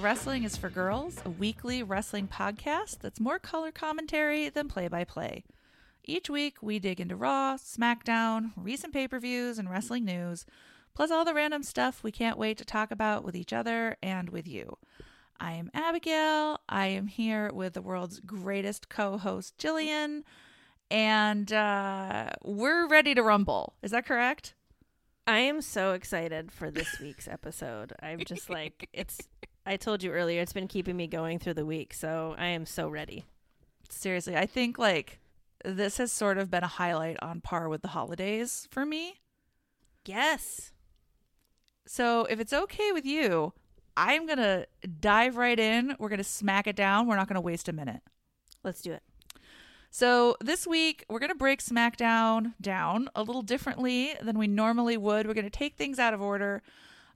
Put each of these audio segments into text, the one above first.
Wrestling is for Girls, a weekly wrestling podcast that's more color commentary than play by play. Each week, we dig into Raw, SmackDown, recent pay per views, and wrestling news, plus all the random stuff we can't wait to talk about with each other and with you. I am Abigail. I am here with the world's greatest co host, Jillian, and uh, we're ready to rumble. Is that correct? I am so excited for this week's episode. I'm just like, it's, I told you earlier, it's been keeping me going through the week. So I am so ready. Seriously, I think like this has sort of been a highlight on par with the holidays for me. Yes. So if it's okay with you, I'm going to dive right in. We're going to smack it down. We're not going to waste a minute. Let's do it. So this week we're going to break SmackDown down a little differently than we normally would. We're going to take things out of order.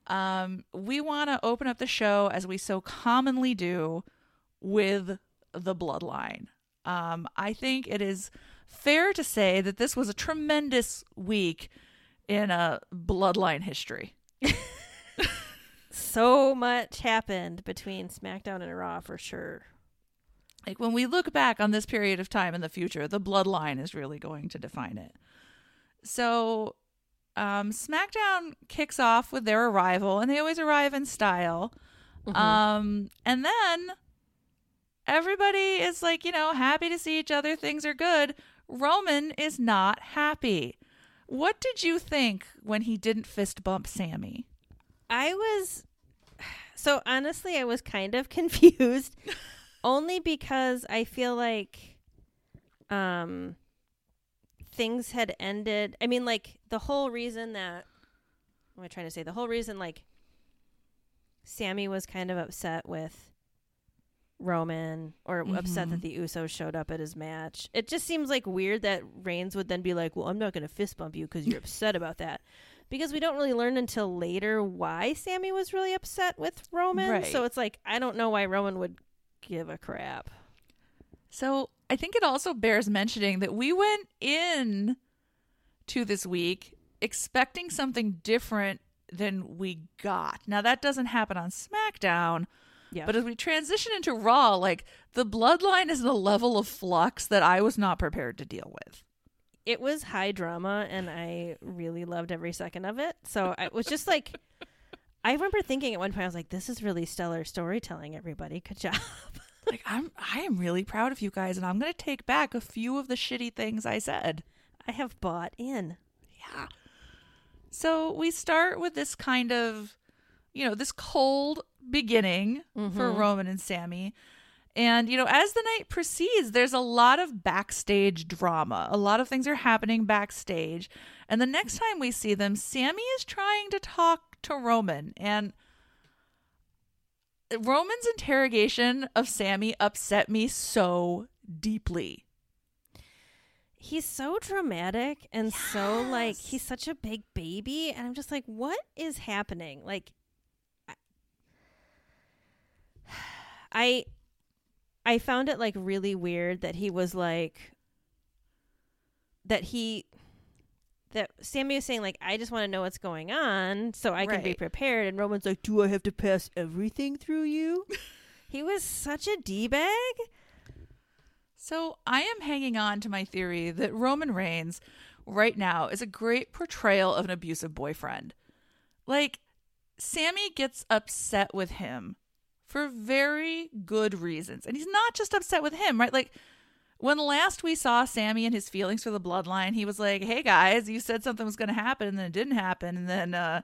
Um, we want to open up the show as we so commonly do with the bloodline. Um, I think it is fair to say that this was a tremendous week in a bloodline history. so much happened between SmackDown and Raw for sure. Like when we look back on this period of time in the future, the bloodline is really going to define it. So, um, SmackDown kicks off with their arrival, and they always arrive in style. Mhm. Um, and then everybody is like, you know, happy to see each other. Things are good. Roman is not happy. What did you think when he didn't fist bump Sammy? I was, so honestly, I was kind of confused only because I feel like, um, things had ended. I mean, like the whole reason that, what am I trying to say? The whole reason, like, Sammy was kind of upset with Roman or upset Mhm. that the Usos showed up at his match. It just seems like weird that Reigns would then be like, "Well, I'm not going to fist bump you because you're upset about that." Because we don't really learn until later why Sammy was really upset with Roman. Right. So it's like I don't know why Roman would give a crap. So I think it also bears mentioning that we went in to this week expecting something different than we got. Now that doesn't happen on SmackDown, Yeah. but as we transition into Raw, like the bloodline is a level of flux that I was not prepared to deal with. it was high drama and I really loved every second of it. So I was just like I remember thinking at one point I was like this is really stellar storytelling everybody. Good job. Like I'm I am really proud of you guys and I'm going to take back a few of the shitty things I said. I have bought in. Yeah. So we start with this kind of, you know, this cold beginning for Mhm. Roman and Sammy. And, you know, as the night proceeds, there's a lot of backstage drama. A lot of things are happening backstage. And the next time we see them, Sammy is trying to talk to Roman. And Roman's interrogation of Sammy upset me so deeply. He's so dramatic and so like he's such a big baby and I'm just like what is happening? Like I I found it like really weird that he was like that he that Sammy was saying like I just want to know what's going on so I can be prepared and Roman's like do I have to pass everything through you? he was such a D-bag. So I am hanging on to my theory that Roman Reigns right now is a great portrayal of an abusive boyfriend. Like, Sammy gets upset with him for very good reasons. And he's not just upset with him, right? Like, when last we saw Sammy and his feelings for the bloodline, he was like, hey guys, you said something was going to happen and then it didn't happen. And then, uh,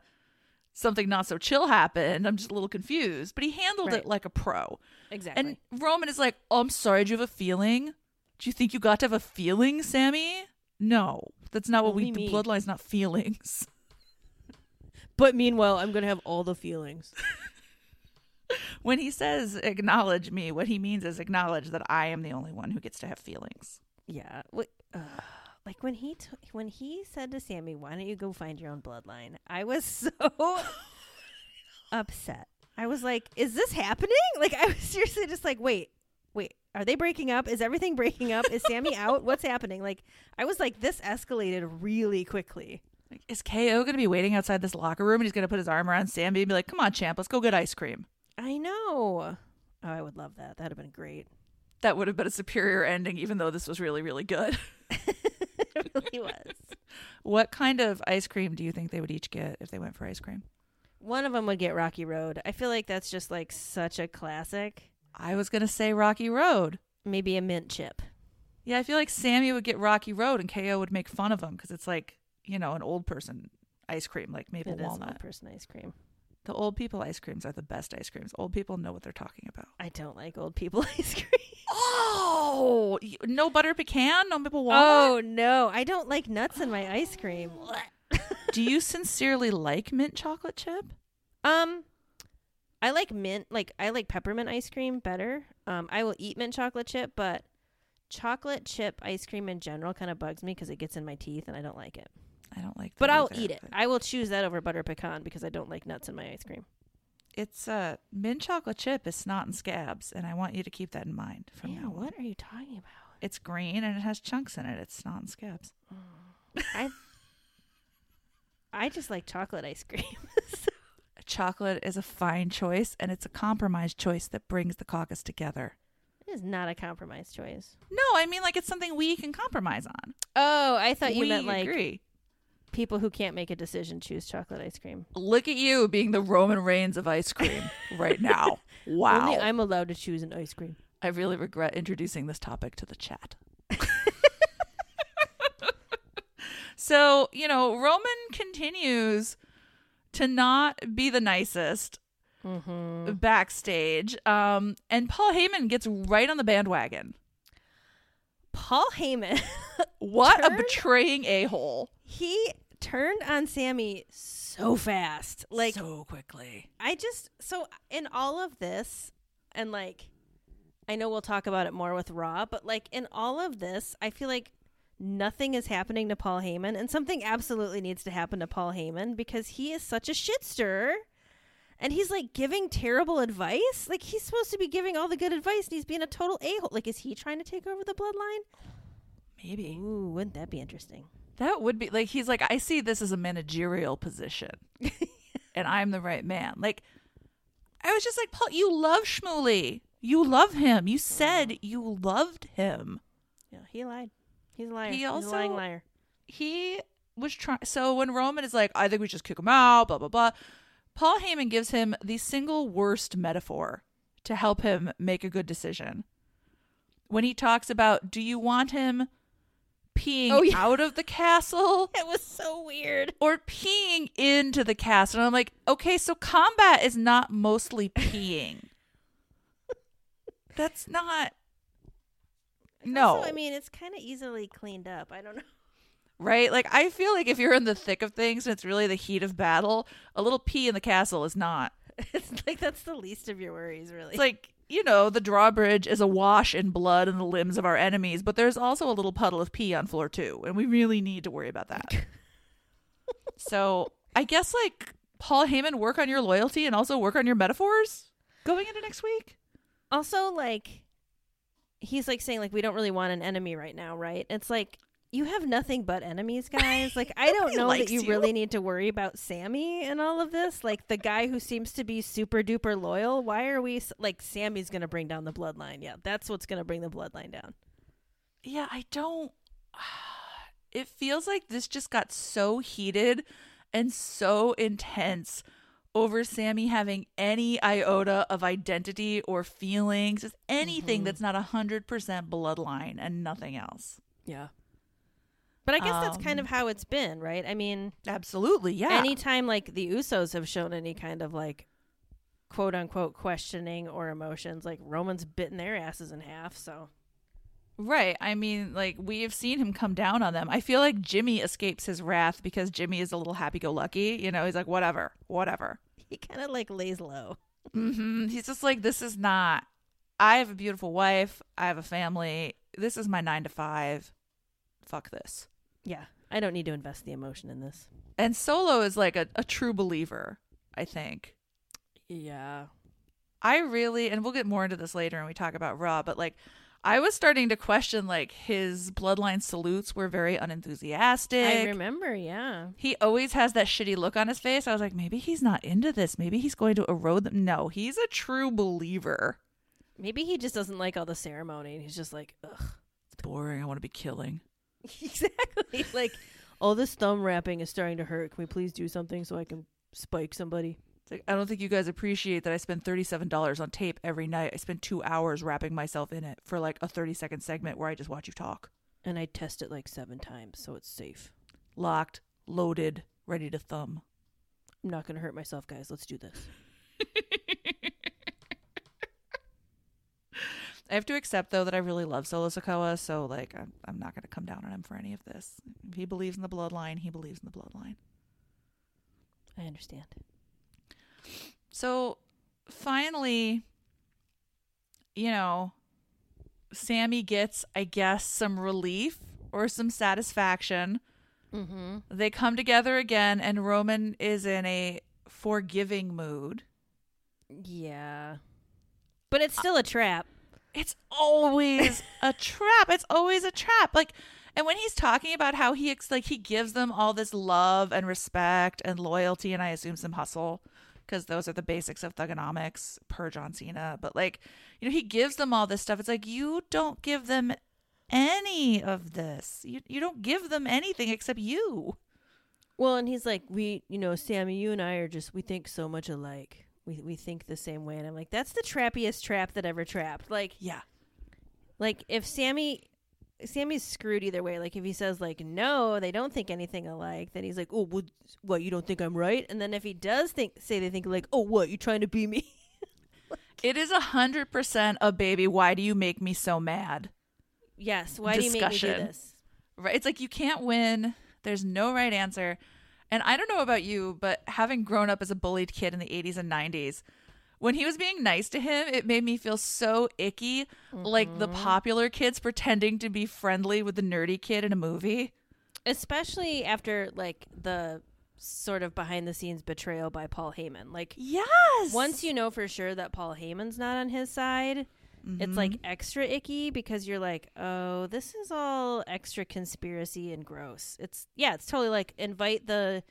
something not so chill happened. I'm just a little confused, but he handled Right. it like a pro. Exactly. And Roman is like, oh, I'm sorry, do you have a feeling? Do you think you got to have a feeling, Sammy? No, that's not what we Only the bloodline's not feelings. but meanwhile, I'm going to have all the feelings. When he says acknowledge me, what he means is acknowledge that I am the only one who gets to have feelings. Yeah. Uh, like when he t- when he said to Sammy, "Why don't you go find your own bloodline?" I was so upset. I was like, "Is this happening?" Like I was seriously just like, "Wait, wait, are they breaking up? Is everything breaking up? Is Sammy out? What's happening?" Like I was like, "This escalated really quickly." Like, is KO going to be waiting outside this locker room and he's going to put his arm around Sammy and be like, come on, champ, let's go get ice cream? I know. Oh, I would love that. That'd have been great. That would have been a superior ending, even though this was really, really good. it really was. What kind of ice cream do you think they would each get if they went for ice cream? One of them would get Rocky Road. I feel like that's just like such a classic. I was going to say Rocky Road. Maybe a mint chip. Yeah, I feel like Sammy would get Rocky Road and KO would make fun of him because it's like, you know, an old person ice cream, like maple It is walnut. old person ice cream. The old people ice creams are the best ice creams. Old people know what they're talking about. I don't like old people ice cream. Oh, no butter pecan, no maple walnut. Oh no, I don't like nuts in my ice cream. Do you sincerely like mint chocolate chip? Um, I like mint. Like I like peppermint ice cream better. Um, I will eat mint chocolate chip, but chocolate chip ice cream in general kind of bugs me because it gets in my teeth and I don't like it. I don't like. It But I'll either, eat it. but I will choose that over butter pecan because I don't like nuts in my ice cream. It's uh, mint chocolate chip is snot and scabs, and I want you to keep that in mind. From Yeah, now on. what are you talking about? It's green and it has chunks in it. It's snot and scabs. I I just like chocolate ice cream. Chocolate is a fine choice, and it's a compromise choice that brings the caucus together. it is not a compromise choice. No, I mean like it's something we can compromise on. Oh, I thought you we meant like agree. People who can't make a decision choose chocolate ice cream. Look at you being the Roman Reigns of ice cream right now. Wow. Only I'm allowed to choose an ice cream. I really regret introducing this topic to the chat. so, you know, Roman continues to not be the nicest Mm-hmm. backstage. Um, and Paul Heyman gets right on the bandwagon. Paul Heyman, What a betraying a hole. He turned on Sammy so fast. Like so quickly. I just so in all of this, and like I know we'll talk about it more with Raw, but like in all of this, I feel like nothing is happening to Paul Heyman, and something absolutely needs to happen to Paul Heyman because he is such a shitster. And he's like giving terrible advice. Like he's supposed to be giving all the good advice, and he's being a total a hole. Like, is he trying to take over the bloodline? Maybe. Ooh, wouldn't that be interesting? That would be like he's like, I see this as a managerial position. and I'm the right man. Like I was just like, Paul, you love Shmuley. You love him. You said you loved him. Yeah, he lied. He's a liar. He He's a also- lying liar. He was trying so when Roman is like, I think we just kick him out, blah blah blah. Paul Heyman gives him the single worst metaphor to help him make a good decision. When he talks about, do you want him peeing Oh, yeah. out of the castle It was so weird. or peeing into the castle. And I'm like, okay, so combat is not mostly peeing. That's not. No. Also, I mean, it's kind of easily cleaned up. I don't know. right? Like, I feel like if you're in the thick of things and it's really the heat of battle, a little pee in the castle is not. It's like that's the least of your worries, really. It's like, you know, the drawbridge is awash in blood and the limbs of our enemies, but there's also a little puddle of pee on floor two, and we really need to worry about that. so I guess, like, Paul Heyman, work on your loyalty and also work on your metaphors going into next week. also like he's like saying like we don't really want an enemy right now, right? It's like you have nothing but enemies, guys. Like I don't know that you, you. really need to worry about Sammy and all of this. Like the guy who seems to be super duper loyal. Why are we like Sammy's going to bring down the bloodline? Yeah, that's what's going to bring the bloodline down. yeah, I don't. It feels like this just got so heated and so intense over Sammy having any iota of identity or feelings, just anything Mhm. that's not a hundred percent bloodline and nothing else. Yeah. But I guess that's kind Um, of how it's been, right? I mean, Absolutely, yeah. anytime like the Usos have shown any kind of like quote unquote questioning or emotions, like Roman's bitten their asses in half. So right. I mean, like we have seen him come down on them. I feel like Jimmy escapes his wrath because Jimmy is a little happy-go-lucky. You know, he's like, whatever, whatever. he kind of like lays low. hmm He's just like, this is not. I have a beautiful wife. I have a family. This is my nine to five. Fuck this. Yeah, I don't need to invest the emotion in this. And Solo is like a, a true believer, I think. Yeah. I really, and we'll get more into this later when we talk about Raw, but like, I was starting to question like his bloodline salutes were very unenthusiastic. I remember, yeah. he always has that shitty look on his face. I was like, maybe he's not into this. Maybe he's going to erode them. No, he's a true believer. Maybe he just doesn't like all the ceremony and he's just like, ugh. It's boring. I want to be killing. exactly. Like, all this thumb wrapping is starting to hurt. Can we please do something so I can spike somebody? It's like, I don't think you guys appreciate that I spend $37 on tape every night. I spend two hours wrapping myself in it for like a 30 second segment where I just watch you talk. And I test it like seven times so it's safe. Locked, loaded, ready to thumb. I'm not going to hurt myself, guys. Let's do this. I have to accept though that I really love Solo Sikoa, so like I'm, I'm not going to come down on him for any of this. If he believes in the bloodline, he believes in the bloodline. I understand. So finally, you know, Sammy gets, I guess, some relief or some satisfaction. Mm-hmm. They come together again, and Roman is in a forgiving mood. Yeah. But it's still a trap. It's always a trap. It's always a trap. Like, and when he's talking about how he ex- like he gives them all this love and respect and loyalty, and I assume some hustle, because those are the basics of Thuganomics per John Cena. But like, you know, he gives them all this stuff. It's like you don't give them any of this. You you don't give them anything except you. Well, and he's like, we, you know, Sammy, you and I are just, we think so much alike. We, we think the same way. And I'm like, that's the trappiest trap that ever trapped. Like, Yeah. like if Sammy, Sammy's screwed either way. Like if he says like, no, they don't think anything alike, then he's like, oh, what, what, you don't think I'm right? And then if he does think, say they think like, oh, what, you trying to be me? It is a hundred percent a baby. Why do you make me so mad? yes. Why do you make me do Discussion. this? Right? It's like you can't win. There's no right answer. And I don't know about you, but having grown up as a bullied kid in the 80s and 90s, when he was being nice to him, it made me feel so icky, like the mm-hmm. popular kids pretending to be friendly with the nerdy kid in a movie. Especially after like the sort of behind the scenes betrayal by Paul Heyman. Like Yes. once you know for sure that Paul Heyman's not on his side, it's mm-hmm. like extra icky because you're like, oh, this is all extra conspiracy and gross. It's yeah, it's totally like invite the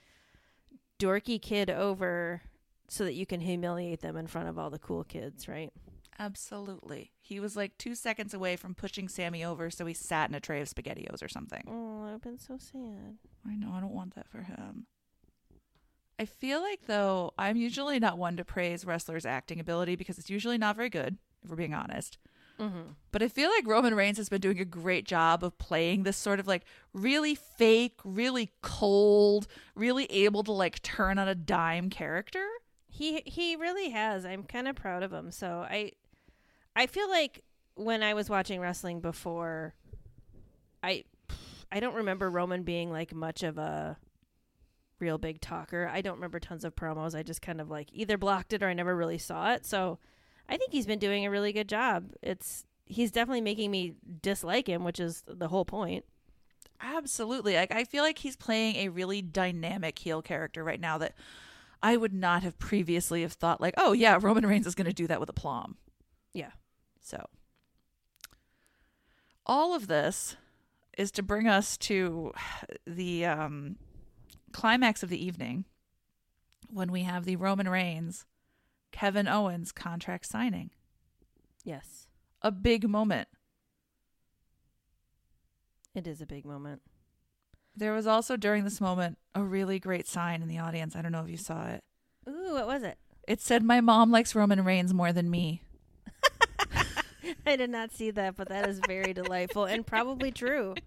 dorky kid over so that you can humiliate them in front of all the cool kids, right? Absolutely. He was like two seconds away from pushing Sammy over, so he sat in a tray of SpaghettiOs or something. Oh, I've been so sad. I know, I don't want that for him. I feel like, though, I'm usually not one to praise wrestlers' acting ability because it's usually not very good, if we're being honest. Mm-hmm. But I feel like Roman Reigns has been doing a great job of playing this sort of like really fake, really cold, really able to like turn on a dime character. He he really has. I'm kind of proud of him. So I I feel like when I was watching wrestling before I I don't remember Roman being like much of a real big talker. I don't remember tons of promos. I just kind of like either blocked it or I never really saw it. So I think he's been doing a really good job. It's he's definitely making me dislike him, which is the whole point. Absolutely. Like I feel like he's playing a really dynamic heel character right now that I would not have previously have thought like, oh yeah, Roman Reigns is going to do that with aplomb. Yeah. So all of this is to bring us to the um, climax of the evening when we have the Roman Reigns Kevin Owens contract signing. Yes. A big moment. It is a big moment. There was also during this moment a really great sign in the audience. I don't know if you saw it. Ooh, what was it? It said, My mom likes Roman Reigns more than me. I did not see that, but that is very delightful and probably true.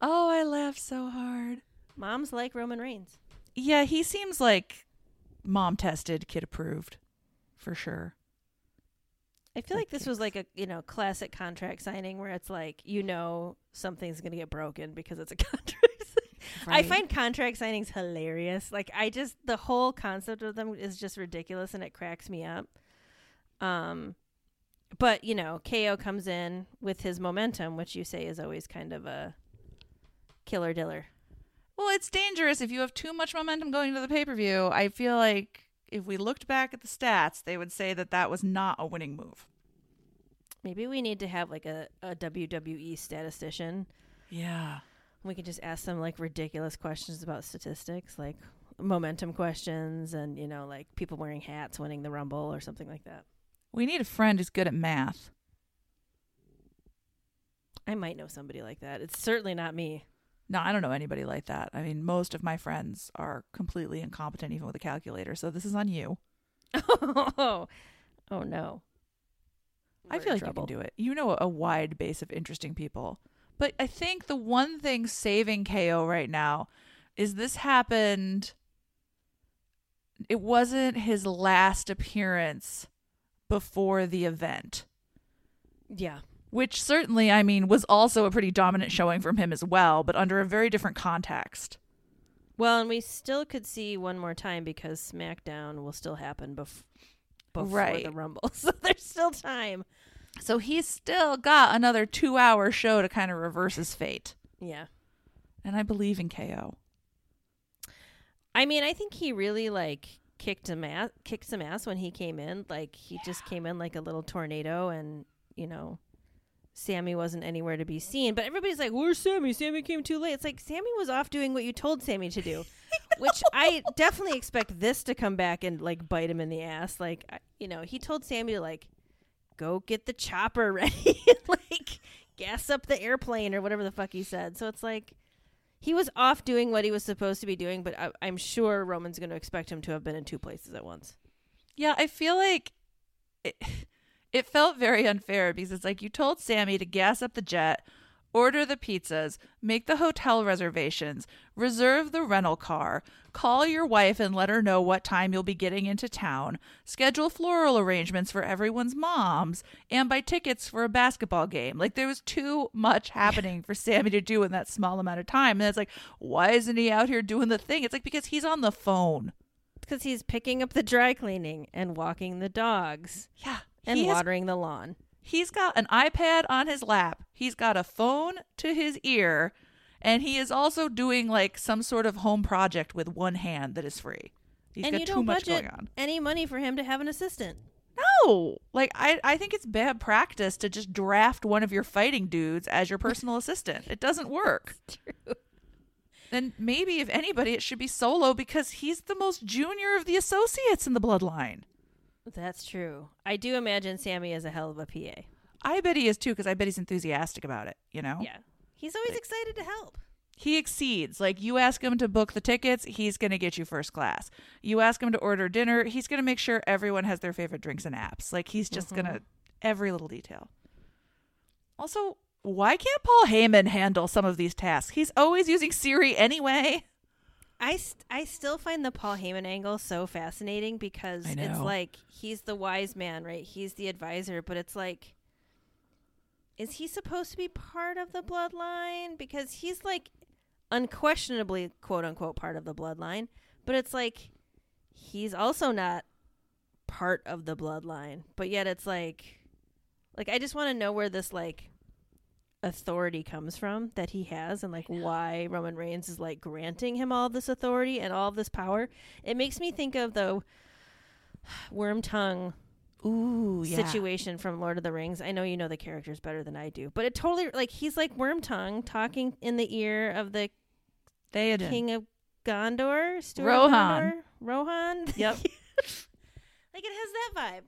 Oh, I laughed so hard. Moms like Roman Reigns. Yeah, he seems like mom tested, kid approved, for sure. I feel Like this was like a you know classic contract signing where it's like you know something's gonna get broken because it's a contract. I find contract signings hilarious. Like I just the whole concept of them is just ridiculous and it cracks me up. Um, but you know KO comes in with his momentum, which you say is always kind of a killer diller. Well, it's dangerous if you have too much momentum going into the pay per view. I feel like if we looked back at the stats, they would say that that was not a winning move. Maybe we need to have like a, a WWE statistician. Yeah. We could just ask them like ridiculous questions about statistics, like momentum questions and, you know, like people wearing hats winning the Rumble or something like that. We need a friend who's good at math. I might know somebody like that. It's certainly not me. No, I don't know anybody like that. I mean, most of my friends are completely incompetent, even with a calculator. So this is on you. oh, oh no. I We're feel like trouble. you can do it. You know a wide base of interesting people. But I think the one thing saving KO right now is this happened. It wasn't his last appearance before the event, Yeah. Which certainly, I mean, was also a pretty dominant showing from him as well, but under a very different context. Well, and we still could see one more time because SmackDown will still happen bef- before Right. the Rumble. So there's still time. So he's still got another two hour show to kind of reverse his fate. Yeah. And I believe in KO. I mean, I think he really like kicked some ass, kicked some ass when he came in. Like he just came in like a little tornado, and you know, Sammy wasn't anywhere to be seen. But everybody's like, "Where's Sammy? Sammy came too late." It's like Sammy was off doing what you told Sammy to do, which I definitely expect this to come back and like bite him in the ass. Like, I- you know, he told Sammy to like go get the chopper ready, and, like gas up the airplane or whatever the fuck he said. So it's like he was off doing what he was supposed to be doing, but I, I'm sure Roman's going to expect him to have been in two places at once. Yeah, I feel like it, it felt very unfair because it's like you told Sammy to gas up the jet, order the pizzas, make the hotel reservations, reserve the rental car, call your wife and let her know what time you'll be getting into town, schedule floral arrangements for everyone's moms, and buy tickets for a basketball game. Like there was too much happening for Sammy to do in that small amount of time. And it's like, why isn't he out here doing the thing? It's like because he's on the phone. Because he's picking up the dry cleaning and walking the dogs Yeah. And he has watering the lawn. He's got an iPad on his lap. He's got a phone to his ear, and he is also doing like some sort of home project with one hand that is free. He's and got you too don't much budget going on. any money for him to have an assistant. No, like I, I think it's bad practice to just draft one of your fighting dudes as your personal assistant. It doesn't work. True. Then maybe if anybody, it should be Solo because he's the most junior of the associates in the bloodline. That's true. I do imagine Sammy is a hell of a PA. I bet he is too because I bet he's enthusiastic about it. You know. Yeah. He's always excited to help. he exceeds. Like you ask him to book the tickets, he's going to get you first class. You ask him to order dinner, he's going to make sure everyone has their favorite drinks and apps. Like he's just going to mm-hmm. every little detail. Also, why can't Paul Heyman handle some of these tasks? He's always using Siri anyway. I, st- I still find the Paul Heyman angle so fascinating because it's like he's the wise man, right? He's the advisor, but it's like, is he supposed to be part of the bloodline? Because he's like unquestionably, quote unquote, part of the bloodline, but it's like he's also not part of the bloodline, but yet it's like, like I just want to know where this like authority comes from that he has and like why Roman Reigns is like granting him all this authority and all this power. It makes me think of the Wormtongue Ooh, situation from Lord of the Rings. I know you know the characters better than I do, but it totally like he's like Wormtongue talking in the ear of the Theoden. king of Gondor, Steward Rohan. Gondor, Rohan. Yep. like it has that vibe.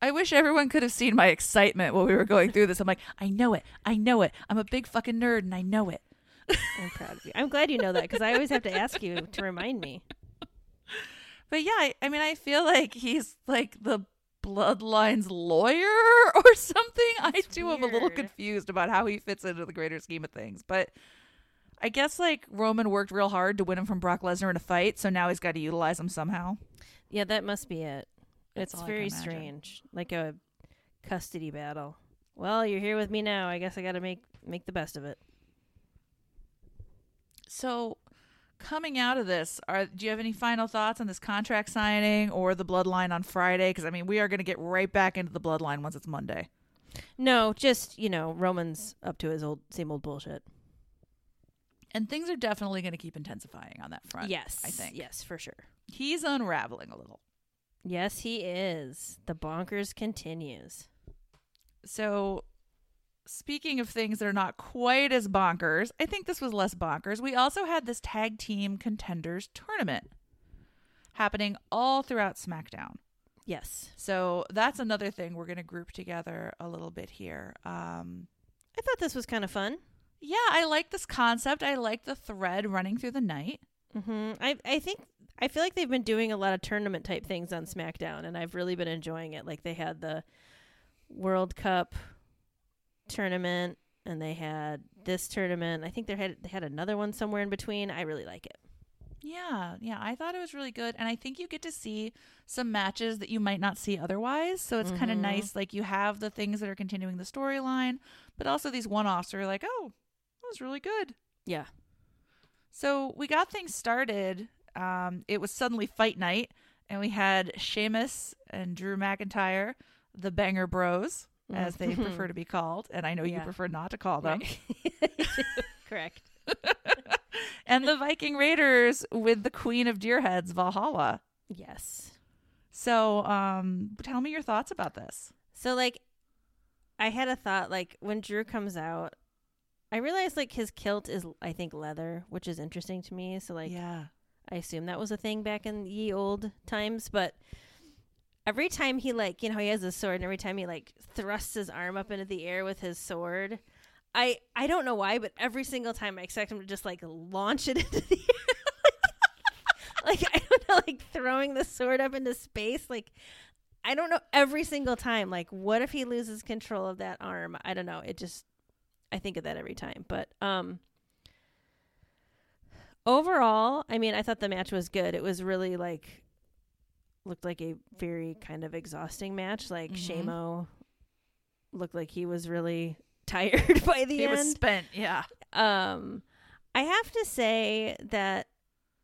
I wish everyone could have seen my excitement while we were going through this. I'm like, I know it. I know it. I'm a big fucking nerd and I know it. I'm proud of you. I'm glad you know that because I always have to ask you to remind me. But yeah, I, I mean, I feel like he's like the bloodline's lawyer or something. I It's too am a little confused about how he fits into the greater scheme of things. But I guess like Roman worked real hard to win him from Brock Lesnar in a fight, so now he's got to utilize him somehow. Yeah, that must be it. That's it's all I can very strange, like a custody battle. Well, you're here with me now. I guess I got to make make the best of it. So coming out of this, are do you have any final thoughts on this contract signing or the bloodline on Friday? Because I mean, we are going to get right back into the bloodline once it's Monday. No, just you know, Roman's up to his old same old bullshit. And things are definitely going to keep intensifying on that front. yes, I think. yes, for sure. He's unraveling a little. Yes, he is. The bonkers continues. So, speaking of things that are not quite as bonkers, I think this was less bonkers. We also had this tag team contenders tournament happening all throughout SmackDown. Yes. So, that's another thing we're going to group together a little bit here. Um, I thought this was kind of fun. yeah, I like this concept. I like the thread running through the night. Hmm I I think I feel like they've been doing a lot of tournament type things on SmackDown, and I've really been enjoying it. Like they had the World Cup tournament, and they had this tournament. I think they had they had another one somewhere in between. I really like it. Yeah, yeah, I thought it was really good. And I think you get to see some matches that you might not see otherwise. So it's kind of nice. Like you have the things that are continuing the storyline, but also these one offs are like, oh, that was really good. Yeah. So we got things started. Um, it was suddenly fight night, and we had Sheamus and Drew McIntyre, the Banger Bros, as they prefer to be called. And I know you prefer not to call them. Correct. and the Viking Raiders with the Queen of Deerheads, Valhalla. Yes. So, um, tell me your thoughts about this. So like I had a thought like when Drew comes out, I realized like his kilt is I think leather, which is interesting to me. So like yeah, I assume that was a thing back in ye old times, but every time he like, you know, he has a sword and every time he like thrusts his arm up into the air with his sword, I I don't know why, but every single time I expect him to just like launch it into the air. like I don't know, like throwing the sword up into space, like I don't know every single time. Like what if he loses control of that arm? I don't know. It just I think of that every time. But um overall, I mean, I thought the match was good. It was really like looked like a very kind of exhausting match. Like Mhm. Shamo looked like he was really tired by the it end. was spent. Yeah, Um, I have to say that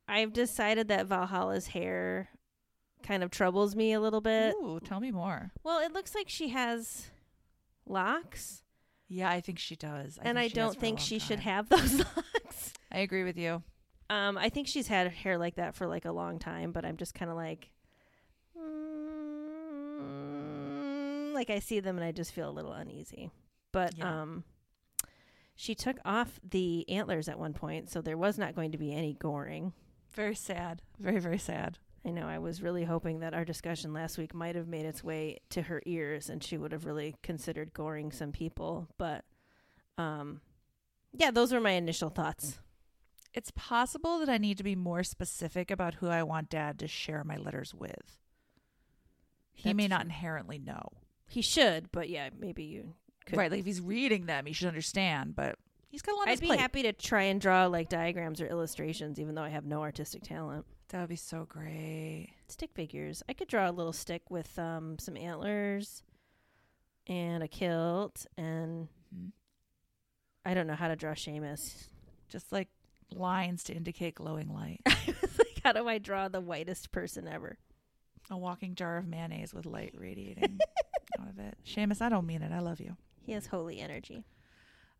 I've decided that Valhalla's hair kind of troubles me a little bit. Ooh, tell me more. Well, it looks like she has locks, Yeah, I think she does, and I don't think she should have those locks. I agree with you. Um, I think she's had hair like that for like a long time, but I'm just kind of like, mm, like I see them and I just feel a little uneasy. But Yeah. um, she took off the antlers at one point, so there was not going to be any goring. Very sad. Very very sad. I know I was really hoping that our discussion last week might have made its way to her ears and she would have really considered goring some people, but um, yeah, those were my initial thoughts. It's possible that I need to be more specific about who I want Dad to share my letters with. He may not inherently know. He should, but yeah, maybe you could Right, like if he's reading them, he should understand. But he's got a lot I'd be plate. happy to try and draw like diagrams or illustrations, even though I have no artistic talent. That would be so great. Stick figures. I could draw a little stick with um, some antlers and a kilt, and Mhm. I don't know how to draw Sheamus. Just like lines to indicate glowing light. I was like, how do I draw the whitest person ever? a walking jar of mayonnaise with light radiating out of it. Sheamus, I don't mean it. I love you. He has holy energy.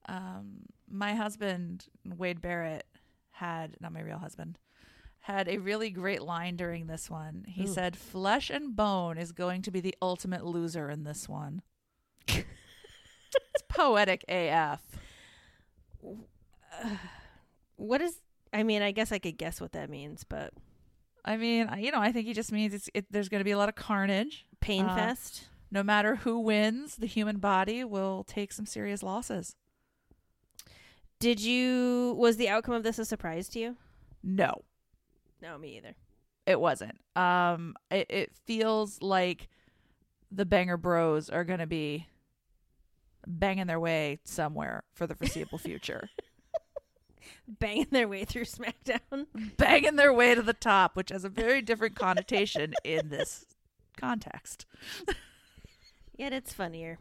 Um, my husband, Wade Barrett, had, not my real husband, had a really great line during this one. He Ooh. said, Flesh and bone is going to be the ultimate loser in this one. it's poetic AF. What is? I mean, I guess I could guess what that means, but I mean, you know, I think he just means it's, it, there's going to be a lot of carnage. pain Uh, fest. No matter who wins, the human body will take some serious losses. Did you? Was the outcome of this a surprise to you? No, No, me either. it wasn't. Um, it, it feels like the Banger Bros are going to be banging their way somewhere for the foreseeable future, Banging their way through SmackDown. banging their way to the top, which has a very different connotation in this context. Yet it's funnier.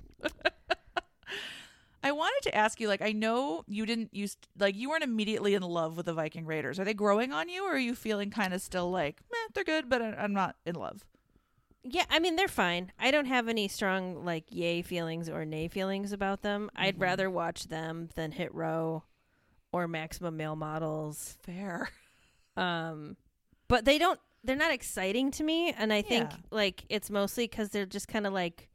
I wanted to ask you, like, I know you didn't use, like, you weren't immediately in love with the Viking Raiders. Are they growing on you, or are you feeling kind of still like, meh, they're good, but I- I'm not in love? Yeah, I mean they're fine. I don't have any strong like yay feelings or nay feelings about them. I'd Mhm. rather watch them than Hit Row or Maximum Male Models. Fair. Um, but they don't. They're not exciting to me, and I think like it's mostly because they're just kind of like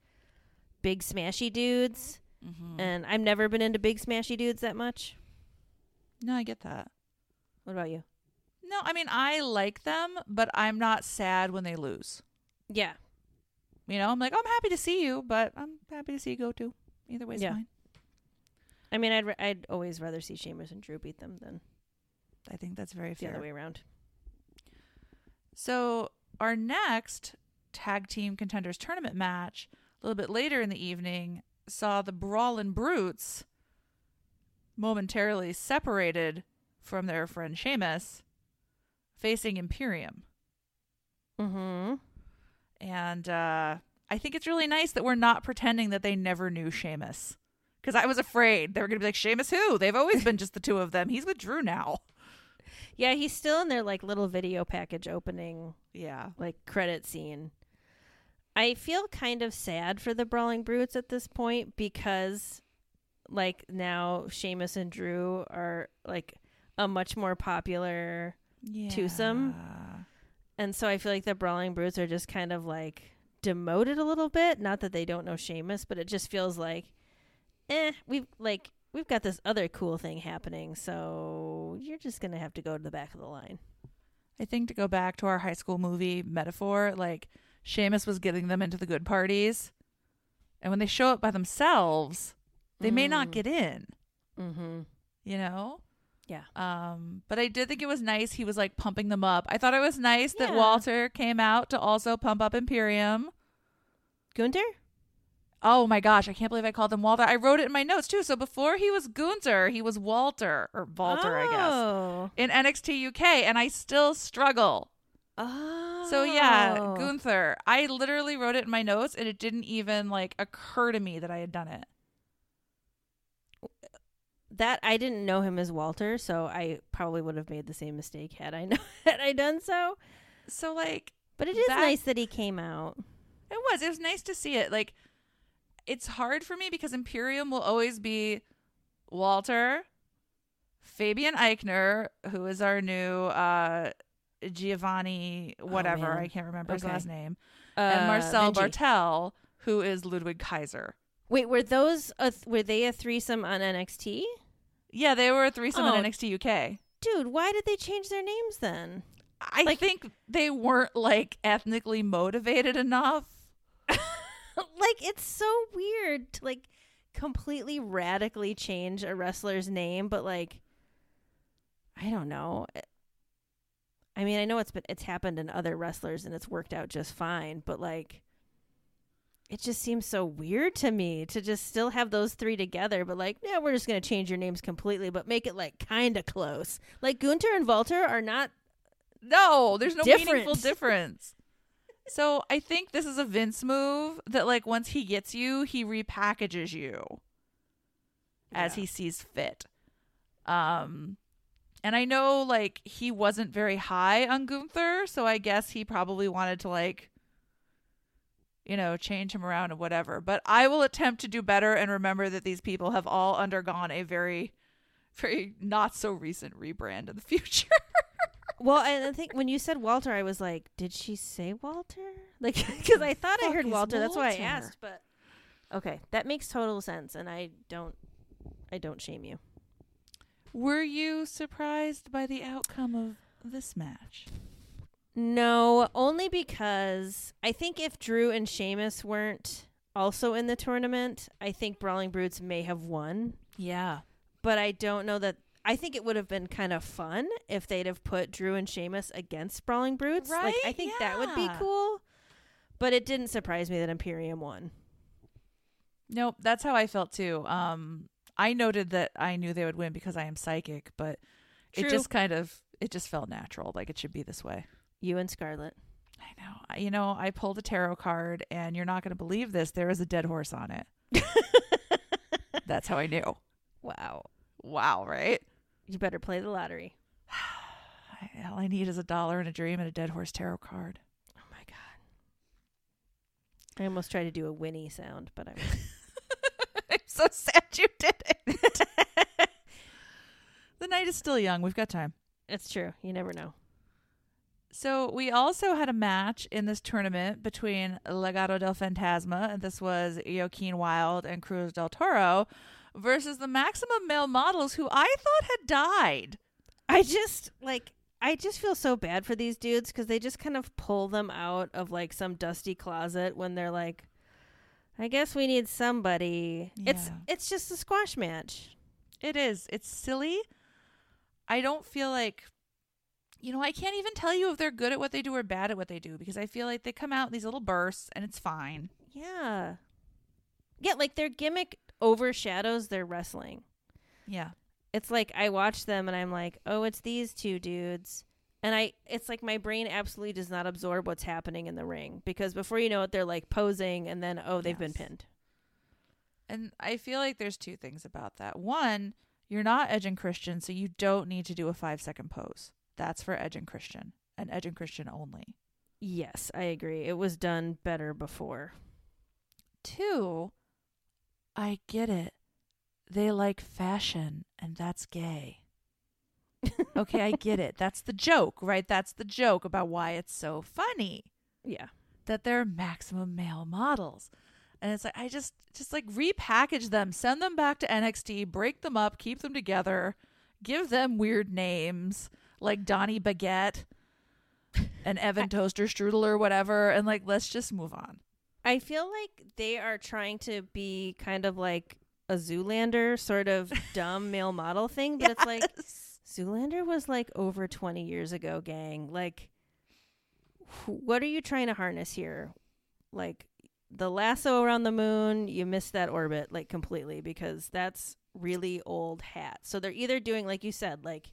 big smashy dudes, Mm-hmm. and I've never been into big smashy dudes that much. no, I get that. What about you? No, I mean I like them, but I'm not sad when they lose. Yeah. You know, I'm like I'm happy to see you, but I'm happy to see you go too. Either way's Yeah. fine. I mean, I'd ra- I'd always rather see Sheamus and Drew beat them than I think that's very the other way around. So our next tag team contenders tournament match, a little bit later in the evening, saw the Brawlin' Brutes momentarily separated from their friend Sheamus, facing Imperium. Mm-hmm. And uh, I think it's really nice that we're not pretending that they never knew Sheamus. Because I was afraid they were going to be like, Sheamus who? They've always been just the two of them. He's with Drew now. Yeah, he's still in their like little video package opening Yeah. like credit scene. I feel kind of sad for the Brawling Brutes at this point because like now Sheamus and Drew are like a much more popular yeah. Twosome? and so I feel like the Brawling Brutes are just kind of like demoted a little bit. Not that they don't know Sheamus, but it just feels like eh, we've like we've got this other cool thing happening, so you're just gonna have to go to the back of the line. I think to go back to our high school movie metaphor, like Sheamus was getting them into the good parties. And when they show up by themselves, they may not Mm. get in, Mm-hmm. you know? Yeah. Um, but I did think it was nice he was like pumping them up. I thought it was nice that Walter came out to also pump up Imperium. Gunther? Oh my gosh, I can't believe I called him Walter. I wrote it in my notes too. So before he was Gunther, he was Walter or Walter, I guess, Oh. in NXT UK, and I still struggle. Oh. So yeah, Gunther. I literally wrote it in my notes, and it didn't even like occur to me that I had done it. that I didn't know him as Walter, so I probably would have made the same mistake had I know had I done so. So like, But it is That- nice that he came out. it was. It was nice to see it. Like, it's hard for me because Imperium will always be Walter, Fabian Aichner, who is our new uh Giovanni, whatever man. I can't remember his last name, Uh, and Marcel. Barthel, who is Ludwig Kaiser. Wait, were those a th- were they a threesome on NXT? Yeah, they were a threesome Oh. in NXT UK. Dude, why did they change their names then? I Like- think they weren't like ethnically motivated enough. like it's so weird to like completely radically change a wrestler's name, but like I don't know. I mean, I know it's been it's happened in other wrestlers and it's worked out just fine, but like it just seems so weird to me to just still have those three together, but like, yeah, we're just gonna change your names completely, but make it like kind of close. Like Gunther and Walter are not. No, there's no meaningful Difference. difference. so I think this is a Vince move that like once he gets you, he repackages you as he sees fit. Um and I know like he wasn't very high on Gunther, so I guess he probably wanted to like you know, change him around and whatever. But I will attempt to do better and remember that these people have all undergone a very very not so recent rebrand in the future. Well, and I think when you said Walter, I was like, did she say Walter? Like, because I thought I heard is Walter. That's why I asked. But okay, that makes total sense, and I don't, I don't shame you. Were you surprised by the outcome of this match? No, only because I think if Drew and Sheamus weren't also in the tournament, I think Brawling Brutes may have won. Yeah. But I don't know that. I think it would have been kind of fun if they'd have put Drew and Sheamus against Brawling Brutes. Like, I Right? think that would be cool. But it didn't surprise me that Imperium won. Nope, that's how I felt too. Um I noted that I knew they would win because I am psychic, but it just kind of it just felt natural like it should be this way. You and Scarlett. I know. I, you know, I pulled a tarot card and you're not going to believe this, there is a dead horse on it. That's how I knew. Wow. Wow, right? You better play the lottery. All I need is a dollar and a dream and a dead horse tarot card. Oh my god. I almost tried to do a whinny sound, but I so sad you did it. the night is still young. We've got time. It's true. You never know. So we also had a match in this tournament between Legado del Fantasma, and this was Joaquin Wilde and Cruz del Toro, versus the Maximum Male Models, who I thought had died. I just like I just feel so bad for these dudes because they just kind of pull them out of like some dusty closet when they're like, I guess we need somebody. It's it's just a squash match. It is. It's silly. I don't feel like, you know, I can't even tell you if they're good at what they do or bad at what they do because I feel like they come out in these little bursts and it's fine. Yeah. Yeah, like their gimmick overshadows their wrestling. Yeah. It's like I watch them and I'm like, "Oh, it's these two dudes." And I it's like my brain absolutely does not absorb what's happening in the ring because before you know it they're like posing and then oh, they've been pinned. And I feel like there's two things about that. One, you're not Edge and Christian, so you don't need to do a five second pose. That's for Edge and Christian and Edge and Christian only. Yes, I agree. It was done better before. Two, I get it. They like fashion, and that's gay. Okay, I get it. That's the joke, right? That's the joke about why it's so funny Yeah. that they're maximum male models. And it's like I just just like repackage them, send them back to NXT, break them up, keep them together, give them weird names like Donnie Baguette and Evan Toaster Strudel or whatever, and like let's just move on. I feel like they are trying to be kind of like a Zoolander sort of dumb male model thing, but it's like Yes. Zoolander was like over 20 years ago, gang. Like what are you trying to harness here? Like the lasso around the moon, you missed that orbit like completely because that's really old hat. So they're either doing like you said like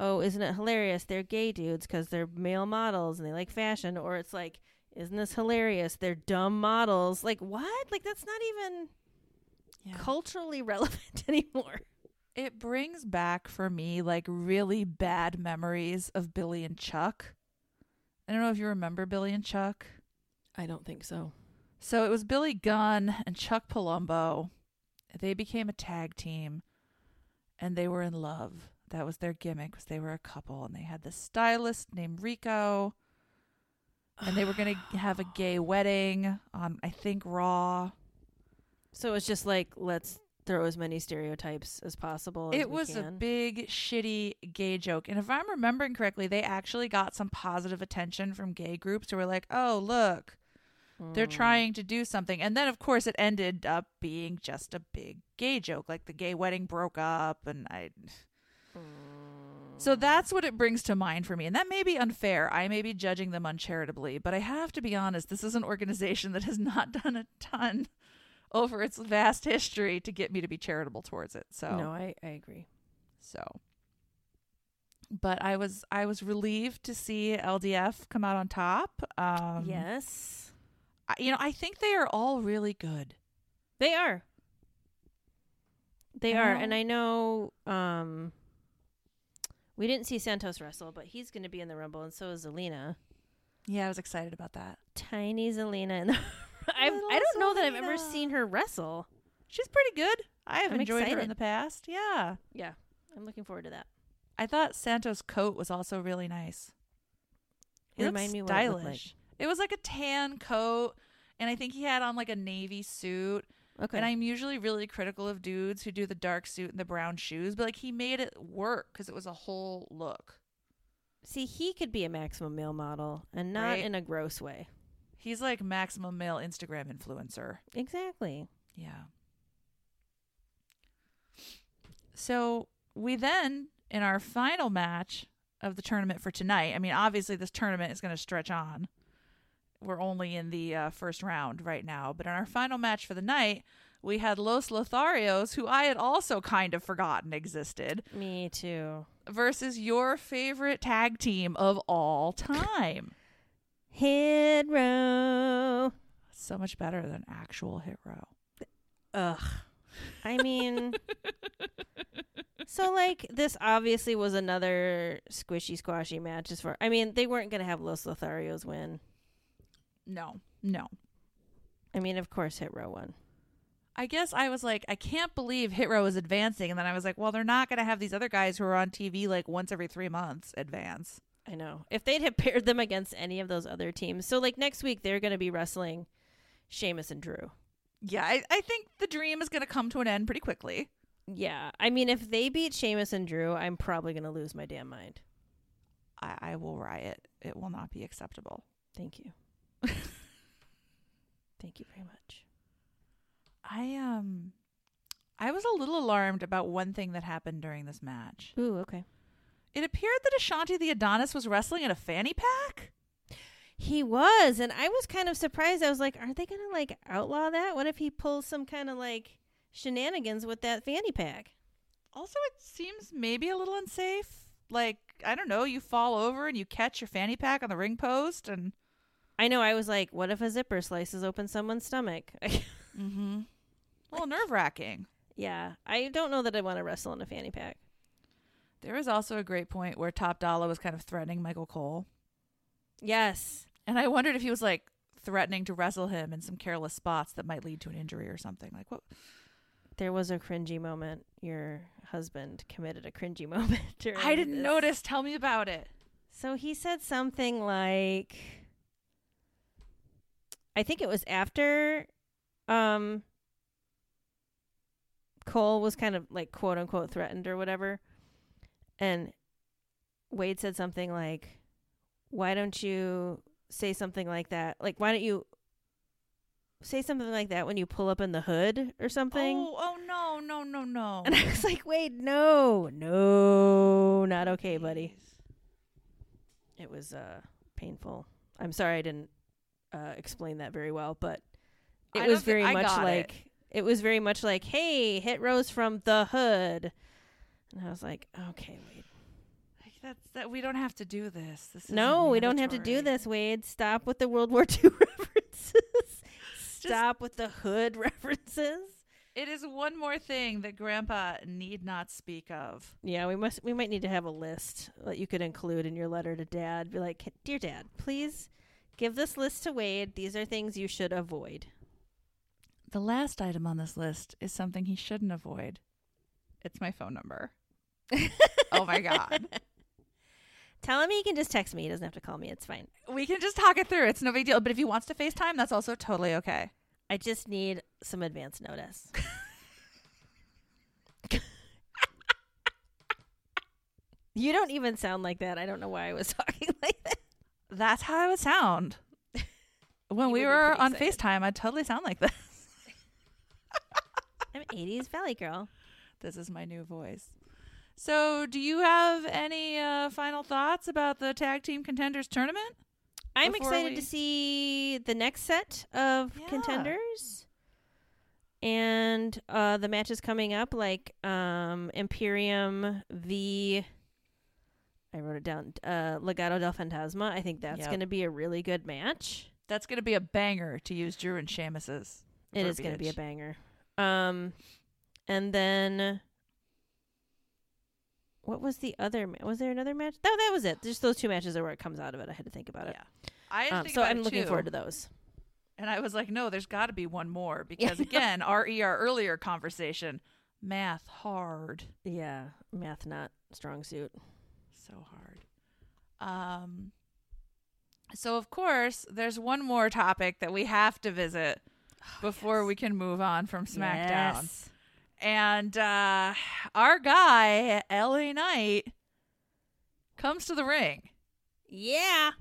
oh, isn't it hilarious? They're gay dudes because they're male models and they like fashion, or it's like, isn't this hilarious? They're dumb models. Like what? Like that's not even Yeah. culturally relevant anymore. It brings back for me like really bad memories of Billy and Chuck. I don't know if you remember Billy and Chuck. I don't think so. So it was Billy Gunn and Chuck Palumbo. They became a tag team and they were in love. That was their gimmick was they were a couple and they had this stylist named Rico and they were going to have a gay wedding on I think Raw. So it's just like let's throw as many stereotypes as possible. as It was a big shitty gay joke. And if I'm remembering correctly, they actually got some positive attention from gay groups who were like, "Oh, look, they're Mm. trying to do something." And then of course it ended up being just a big gay joke. Like the gay wedding broke up and I So that's what it brings to mind for me. And that may be unfair. I may be judging them uncharitably, but I have to be honest, this is an organization that has not done a ton over its vast history to get me to be charitable towards it. So No, I, I agree. so but I was I was relieved to see LDF come out on top. Um yes. I, you know, I think they are all really good. They are. They I are. know. And I know um we didn't see Santos wrestle, but he's going to be in the Rumble, and so is Zelina. Yeah, I was excited about that. Tiny Zelina. In the I've, I don't know that I've ever seen her wrestle. She's pretty good. I have I'm enjoyed her in excited. the past. Yeah. Yeah. I'm looking forward to that. I thought Santos' coat was also really nice. He looked Remind me what it looked stylish. It was like a tan coat, and I think he had on like a navy suit. Okay. And I'm usually really critical of dudes who do the dark suit and the brown shoes, but like he made it work because it was a whole look. See, he could be a maximum male model and not Right. in a gross way. He's like maximum male Instagram influencer. Exactly. Yeah. So we then, in our final match of the tournament for tonight, I mean, obviously this tournament is going to stretch on. We're only in the uh, first round right now, but in our final match for the night, we had Los Lotharios, who I had also kind of forgotten existed, Me too. versus your favorite tag team of all time. Hit row. so much better than actual hit row. Ugh. I mean, so like this obviously was another squishy squashy match. As far I mean, they weren't gonna have Los Lotharios win. No, no. I mean, of course, Hit Row won. I guess I was like, I can't believe Hit Row is advancing. And then I was like, well, they're not going to have these other guys who are on TV like once every three months advance. I know. If they'd have paired them against any of those other teams. So like next week they're going to be wrestling Sheamus and Drew. Yeah, I, I think the dream is going to come to an end pretty quickly. Yeah. I mean if they beat Sheamus and Drew, I'm probably going to lose my damn mind. I, I will riot. It will not be acceptable. Thank you. Thank you very much. I um I was a little alarmed about one thing that happened during this match. Ooh, okay. It appeared that Ashante the Adonis was wrestling in a fanny pack. He was, and I was kind of surprised. I was like, "Aren't they gonna like outlaw that? What if he pulls some kind of like shenanigans with that fanny pack?" Also, it seems maybe a little unsafe. Like, I don't know, you fall over and you catch your fanny pack on the ring post and I know. I was like, "What if a zipper slices open someone's stomach?" mm-hmm. a little nerve wracking. yeah, I don't know that I want to wrestle in a fanny pack. There was also a great point where Top Dollar was kind of threatening Michael Cole. Yes, And I wondered if he was like threatening to wrestle him in some careless spots that might lead to an injury or something. Like what there was a cringy moment. Your husband committed a cringy moment. I didn't this. notice. Tell me about it. So he said something like I think it was after um Cole was kind of like quote unquote threatened or whatever. And Wade said something like why don't you say something like that? Like why don't you say something like that when you pull up in the hood or something? Oh, oh no, no, no, no. And I was like, "Wade, no. No, not okay, buddy." It was uh painful. I'm sorry I didn't uh explain that very well, but it don't was very I much got it. like it. was very much like, "Hey, hit Rose from the hood." And I was like, "Okay. Like, That's that. We don't have to do this. This isn't No, we don't have to do this, Wade. Stop with the World War II references. Stop with the hood references." It is one more thing that Grandpa need not speak of. Yeah, we must. We might need to have a list that you could include in your letter to Dad. Be like, dear Dad, please give this list to Wade. These are things you should avoid. The last item on this list is something he shouldn't avoid. It's my phone number. oh my god. Tell him he can just text me. He doesn't have to call me. It's fine. We can just talk it through. It's no big deal. But if he wants to FaceTime, that's also totally okay. I just need some advance notice. you don't even sound like that. I don't know why I was talking like that. That's how I would sound. When You we were on excited. FaceTime, I'd totally sound like this. I'm 80s Valley girl. This is my new voice. So, do you have any uh, final thoughts about the Tag Team Contenders tournament? I'm excited we- to see the next set of Yeah. contenders. And uh the matches coming up like um Imperium v I wrote it down. Uh Legado del Fantasma. I think that's Yep. going to be a really good match. That's going to be a banger to use Drew and Sheamus's. It is going to be a banger. Um and then what was the other ma- was there another match? No, that was it. Just those two matches are where it comes out of it. I had to think about it. Yeah. I had to Um, think so about I'm it, looking too. forward to those. And I was like, no, there's got to be one more because, Yeah. again, re our earlier conversation, math hard, Yeah, math not strong suit. so hard. Um, so of course, there's one more topic that we have to visit before we can move on from SmackDown. Yes. And uh, our guy, LA Knight, comes to the ring. Yeah.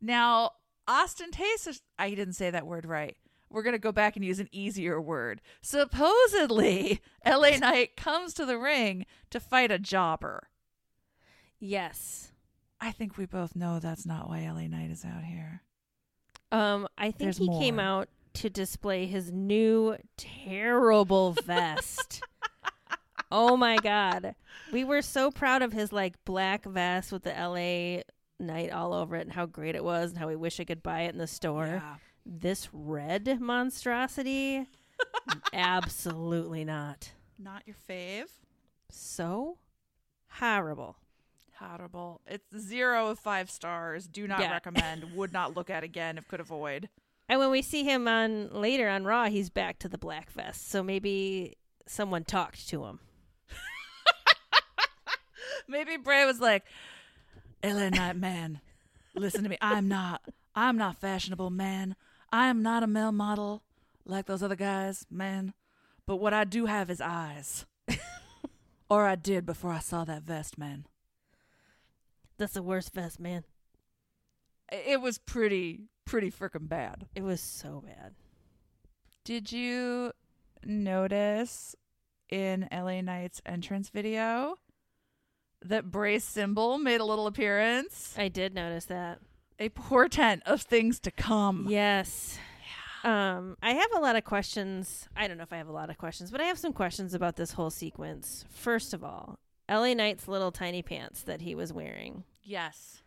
Now, ostentatious, I didn't say that word right. We're going to go back and use an easier word. Supposedly, LA Knight comes to the ring to fight a jobber. Yes. I think we both know that's not why LA Knight is out here. Um, I think There's he came out to display his new terrible vest. oh my god. We were so proud of his like black vest with the LA Knight all over it and how great it was and how we wish I could buy it in the store. Yeah. This red monstrosity absolutely not. Not your fave. So horrible. Horrible. It's zero of five stars. Do not Yeah. recommend. Would not look at again if could avoid. And when we see him on later on Raw, he's back to the black vest. So maybe someone talked to him. Maybe Bray was like, LA Knight man, listen to me. I'm not. I'm not fashionable, man. I am not a male model like those other guys, man. But what I do have is eyes. or I did before I saw that vest, man. That's the worst vest, man. It was pretty, pretty freaking bad. It was so bad. Did you notice in LA Knight's entrance video that Bray's symbol made a little appearance? I did notice that. A portent of things to come. Yes. Um, I have a lot of questions. I don't know if I have a lot of questions, but I have some questions about this whole sequence. First of all, LA Knight's little tiny pants that he was wearing. Yes.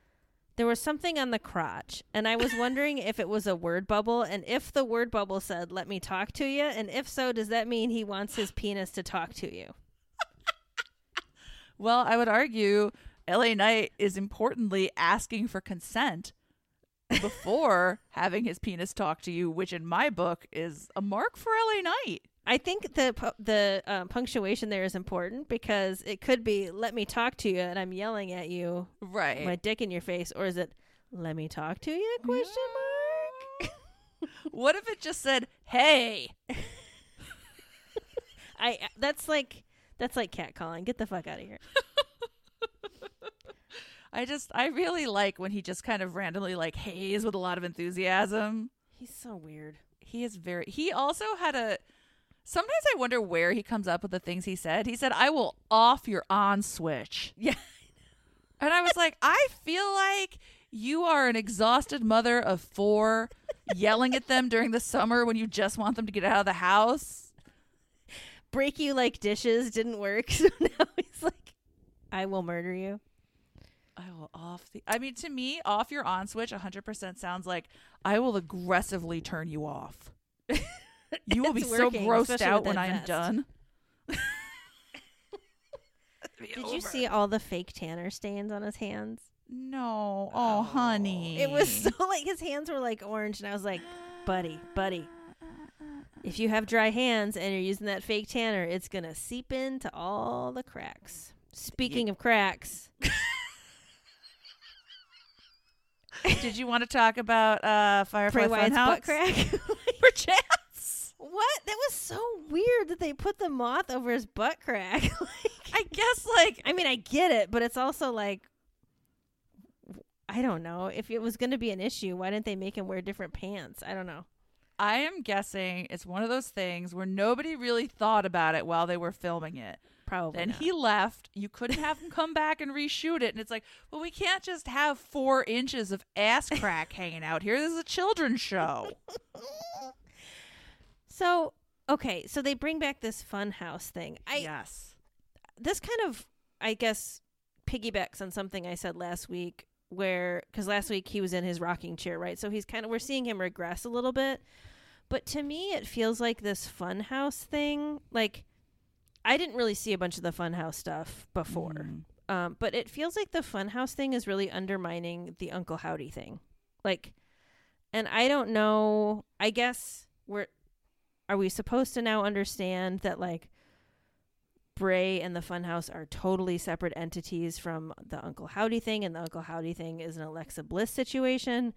There was something on the crotch, and I was wondering if it was a word bubble, and if the word bubble said, Let me talk to you, and if so, does that mean he wants his penis to talk to you? Well, I would argue LA Knight is importantly asking for consent before having his penis talk to you, which in my book is a mark for LA Knight. I think the the um, punctuation there is important because it could be "Let me talk to you," and I'm yelling at you, Right. my dick in your face, or is it "Let me talk to you?" Question mark. what if it just said, "Hey"? I that's like that's like catcalling. Get the fuck out of here. I just I really like when he just kind of randomly like hays with a lot of enthusiasm. He's so weird. He is very he also had a Sometimes I wonder where he comes up with the things he said. He said, "I will off your on switch." Yeah. And I was like, "I feel like you are an exhausted mother of 4 yelling at them during the summer when you just want them to get out of the house." Break you like dishes didn't work, so now he's like, "I will murder you." I will off the I mean to me, off your on switch 100% sounds like I will aggressively turn you off. You will be It's so working, grossed out when I am done. Did you see all the fake tanner stains on his hands? No. Oh, honey. It was so like his hands were like orange, and I was like, buddy, buddy. If you have dry hands and you're using that fake tanner, it's gonna seep into all the cracks. Speaking of cracks, Did you want to talk about uh Firefly Bray Wyatt's Funhouse? butt crack. Perchance. What? That was so weird that they put the moth over his butt crack. like, I guess like I mean, I get it, but it's also like, I don't know. If it was going to be an issue, why didn't they make him wear different pants? I don't know. I am guessing it's one of those things where nobody really thought about it while they were filming it. Probably. And he left. You couldn't have him come back and reshoot it. And it's like, well, we can't just have four inches of ass crack hanging out here. This is a children's show. So okay, so they bring back this fun house thing. I yes. this kind of I guess piggybacks on something I said last week where cuz last week he was in his rocking chair, right? So he's kind of we're seeing him regress a little bit. But to me it feels like this fun house thing like I didn't really see a bunch of the fun house stuff before. Mm. Um, but it feels like the funhouse thing is really undermining the Uncle Howdy thing. Like, and I don't know. I guess we're are we supposed to now understand that like Bray and the Funhouse are totally separate entities from the Uncle Howdy thing, and the Uncle Howdy thing is an Alexa Bliss situation?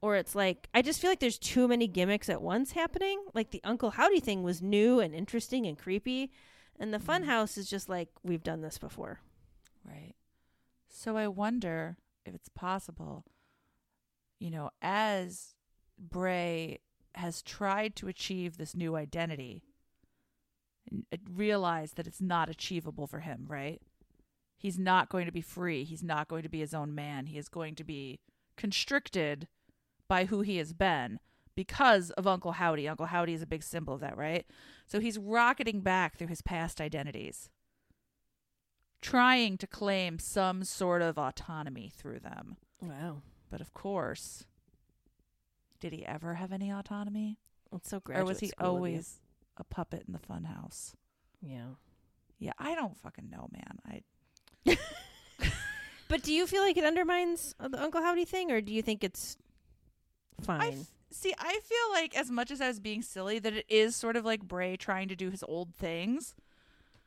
Or it's like I just feel like there's too many gimmicks at once happening. Like the Uncle Howdy thing was new and interesting and creepy, and the mm-hmm. Funhouse is just like we've done this before. Right. So I wonder if it's possible, you know, as Bray has tried to achieve this new identity, uh, realize that it's not achievable for him, right? He's not going to be free. He's not going to be his own man. He is going to be constricted by who he has been because of Uncle Howdy. Uncle Howdy is a big symbol of that, right? So he's rocketing back through his past identities trying to claim some sort of autonomy through them. Wow, But of course, did he ever have any autonomy? it's so great. or was he always a puppet in the funhouse? Yeah. Yeah, I don't fucking know, man. I But do you feel like it undermines uh, the Uncle Howdy thing, or do you think it's fine? I f- see. I feel like as much as I was being silly, that it is sort of like Bray trying to do his old things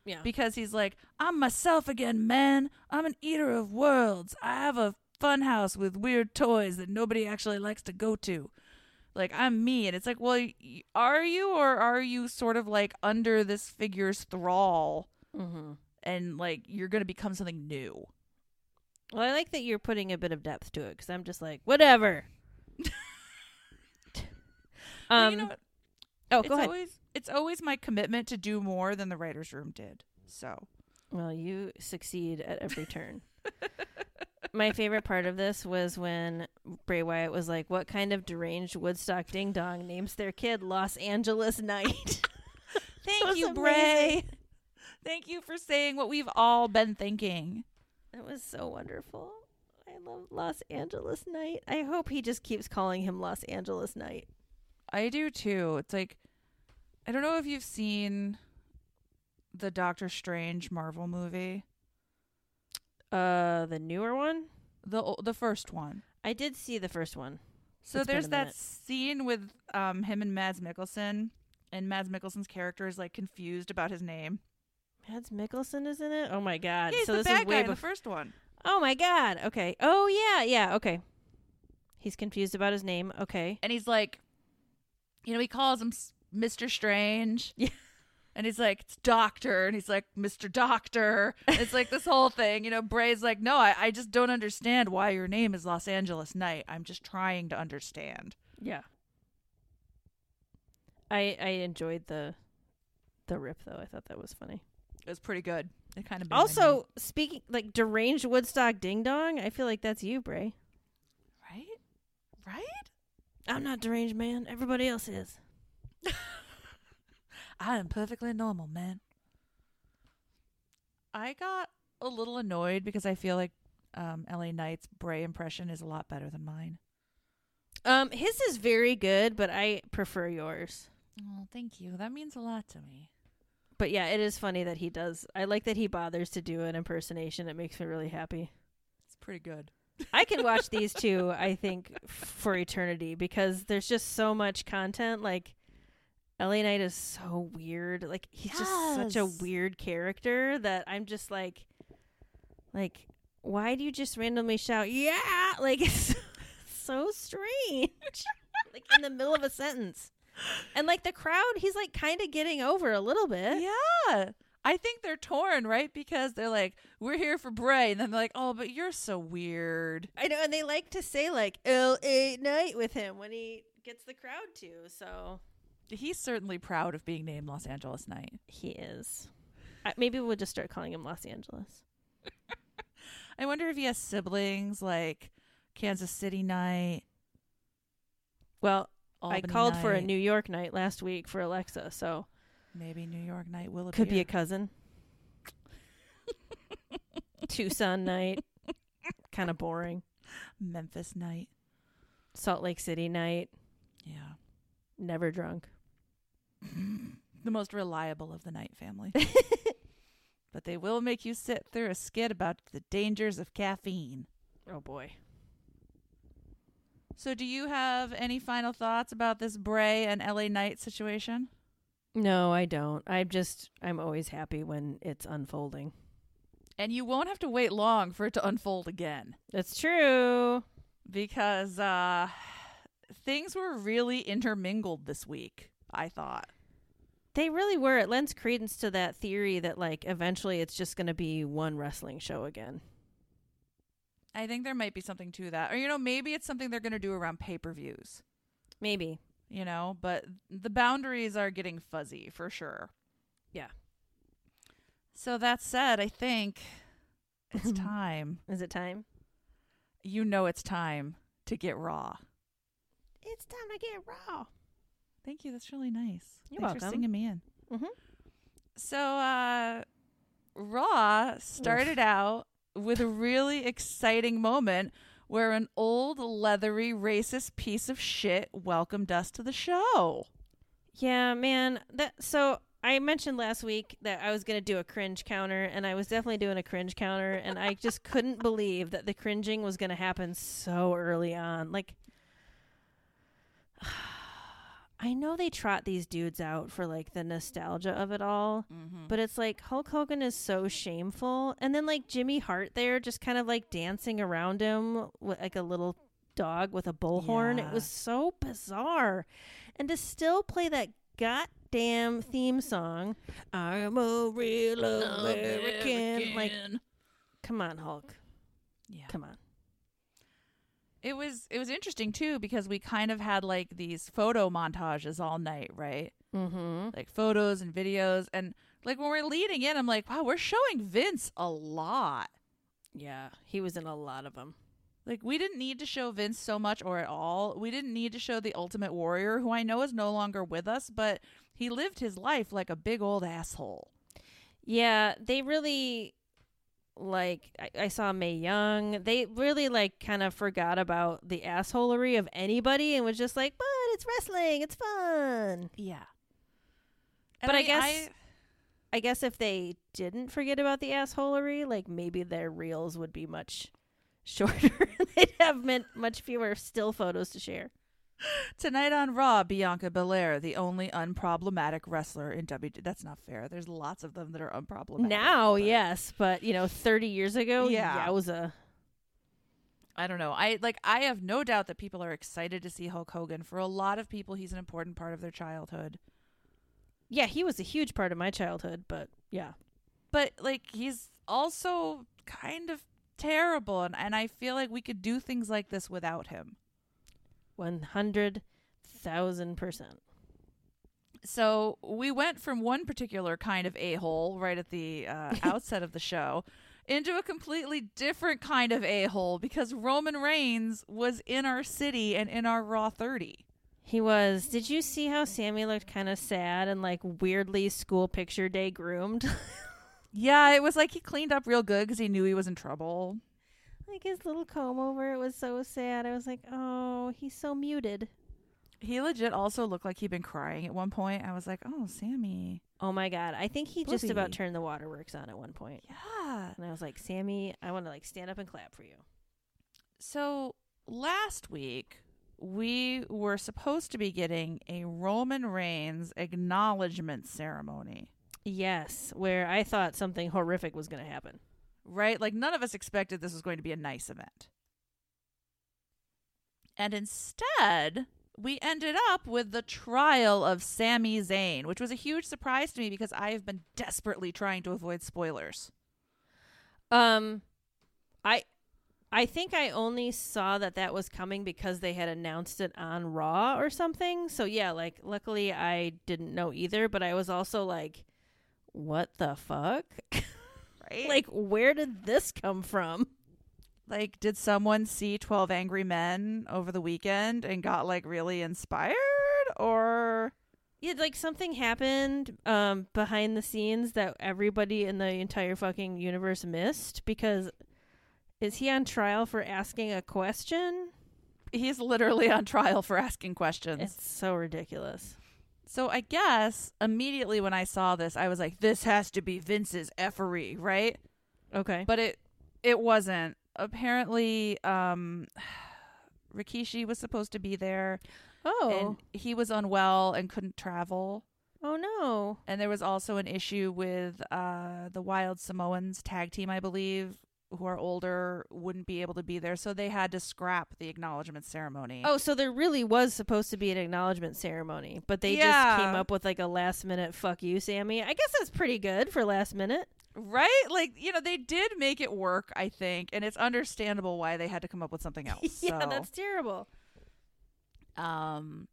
yeah. because he's like, "I'm myself again, man. I'm an eater of worlds. I have a fun house with weird toys that nobody actually likes to go to. Like I'm me, and it's like, well, are you or are you sort of like under this figure's thrall, Mm-hmm. and like you're gonna become something new? Well, I like that you're putting a bit of depth to it because I'm just like, whatever. Um, you know, oh, go ahead. always it's always my commitment to do more than the writers' room did. So Well, you succeed at every turn. My favorite part of this was when Bray Wyatt was like, "What kind of deranged Woodstock ding dong names their kid Los Angeles Knight?" thank you, amazing. Bray. Thank you for saying what we've all been thinking. That was so wonderful. I love Los Angeles Knight. I hope he just keeps calling him Los Angeles Knight. I do too. It's like I don't know if you've seen the Doctor Strange Marvel movie, Uh, the newer one. the the first one. I did see the first one. So It's there's that scene with um him and Mads Mikkelsen, and Mads Mikkelsen's character is like confused about his name. Mads Mikkelsen is in it. Oh my god! He's so the this bad is guy way in the first one. Oh my god. Okay. Oh yeah, yeah. Okay. He's confused about his name. Okay. and he's like, you know, he calls him Mr. Strange. Yeah. And he's like, it's Doctor. And he's like, Mr. Doctor. And it's like this whole thing. You know, Bray's like, no, I, I just don't understand why your name is Los Angeles Knight. I'm just trying to understand. Yeah. I I enjoyed the the rip though. I thought that was funny. It was pretty good. It kind of Also, speaking like deranged Woodstock ding dong, I feel like that's you, Bray. right? Right? I'm not deranged, man. Everybody else is. I am perfectly normal, man. I got a little annoyed because I feel like um, LA Knight's Bray impression is a lot better than mine. Um, his is very good, but I prefer yours. Oh, thank you. That means a lot to me. But yeah, it is funny that he does. I like that he bothers to do an impersonation. It makes me really happy. It's pretty good. I can watch these two, I think, for eternity because there's just so much content. Like, LA Knight is so weird. Like, he's just such a weird character that I'm just like, like, why do you just randomly shout, yeah? Like, it's so strange. like, in the middle of a sentence. And, like, the crowd, he's like kind of getting over a little bit. Yeah. I think they're torn, right? Because they're like, we're here for Bray. And then they're like, oh, but you're so weird. I know, and they like to say like L.A. Knight with him when he gets the crowd to. So He's certainly proud of being named Los Angeles Knight. he is. I, maybe we'll just start calling him Los Angeles. I wonder if he has siblings like Kansas City Night. Well, Albany I called for a New York night last week for Alexa, so maybe New York Night will could be a cousin. Tucson night, kind of boring. Memphis Night. Salt Lake City night, Yeah. never drunk. The most reliable of the Knight family. but they will make you sit through a skit about the dangers of caffeine. Oh boy. So, do you have any final thoughts about this Bray and LA Knight situation? No, I don't. I'm just I'm always happy when it's unfolding. And you won't have to wait long for it to unfold again That's true. because uh, things were really intermingled this week, I thought. They really were. It lends credence to that theory that like eventually it's just going to be one wrestling show again. I think there might be something to that. Or, you know, maybe it's something they're going to do around pay per views, Maybe. you know, but the boundaries are getting fuzzy for sure. Yeah. So, that said, I think it's time. Is it time? You know, it's time to get raw. It's time to get raw. Thank you. That's really nice. You're Thanks for welcome. singing me in. Mhm. So, uh, Raw started out with a really exciting moment where an old, leathery, racist piece of shit welcomed us to the show. Yeah, man. That so I mentioned last week that I was going to do a cringe counter and I was definitely doing a cringe counter and I just couldn't believe that the cringing was going to happen so early on. Like I know they trot these dudes out for like the nostalgia of it all, Mm-hmm. but it's like Hulk Hogan is so shameful, and then like Jimmy Hart there, just kind of like dancing around him with like a little dog with a bullhorn. Yeah. It was so bizarre, and to still play that goddamn theme song, "I'm a real American," like come on, Hulk, yeah. come on. It was it was interesting too because we kind of had like these photo montages all night, right? Mm-hmm. Like photos and videos and like when we're leading in, I'm like, wow, we're showing Vince a lot. Yeah, he was in a lot of them. Like we didn't need to show Vince so much or at all. We didn't need to show the Ultimate Warrior, who I know is no longer with us, but he lived his life like a big old asshole. Yeah, they really like I, I saw Mae Young. They really like kind of forgot about the assholery of anybody and was just like, "But it's wrestling. It's fun." Yeah. But I guess- I guess if they didn't forget about the assholery, like maybe their reels would be much shorter. They'd have meant much fewer still photos to share. Tonight on Raw, Bianca Belair, the only unproblematic wrestler in WWE. That's not fair. There's lots of them that are unproblematic. now, but yes, but you know, 30 years ago, Yeah. I was a. I don't know. I like. I have no doubt that people are excited to see Hulk Hogan. For a lot of people, he's an important part of their childhood. Yeah, he was a huge part of my childhood, but yeah. But like, he's also kind of terrible, and and I feel like we could do things like this without him. One hundred thousand percent. So we went from one particular kind of a hole right at the uh, outset of the show into a completely different kind of a hole because Roman Reigns was in our city and in our Raw 30. He was. Did you see how Sami looked kind of sad and like weirdly school picture day groomed? Yeah, it was like he cleaned up real good because he knew he was in trouble. Like his little comb over. It was so sad. I was like, oh, he's so muted. He legit also looked like he'd been crying at one point. I was like, oh, Sami. Oh my god, I think he just about turned the waterworks on at one point. Yeah. And I was like, Sami, I want to like stand up and clap for you. So last week, we were supposed to be getting a Roman Reigns acknowledgement ceremony. Yes, where I thought something horrific was going to happen. Right? Like none of us expected this was going to be a nice event. And instead, we ended up with the trial of Sami Zayn, which was a huge surprise to me because I have been desperately trying to avoid spoilers. Um, I, I think I only saw that that was coming because they had announced it on Raw or something. So yeah, like luckily I didn't know either, but I was also like, what the fuck? Right? like, where did this come from? like did someone see 12 Angry Men over the weekend and got like really inspired or Yeah, like something happened um behind the scenes that everybody in the entire fucking universe missed because is he on trial for asking a question? he's literally on trial for asking questions. It's so ridiculous. So I guess immediately when I saw this, I was like, "This has to be Vince's effery, right?" Okay. But it it wasn't. Apparently, um, Rikishi was supposed to be there, oh. and he was unwell and couldn't travel. oh no. And there was also an issue with uh, the Wild Samoans tag team, I believe, who are older, wouldn't be able to be there, so they had to scrap the acknowledgement ceremony. Oh, so there really was supposed to be an acknowledgement ceremony, but they Yeah. just came up with like a last minute fuck you, Sami. I guess that's pretty good for last minute. Right? Like, you know, they did make it work, I think, and it's understandable why they had to come up with something else. yeah, so, that's terrible. um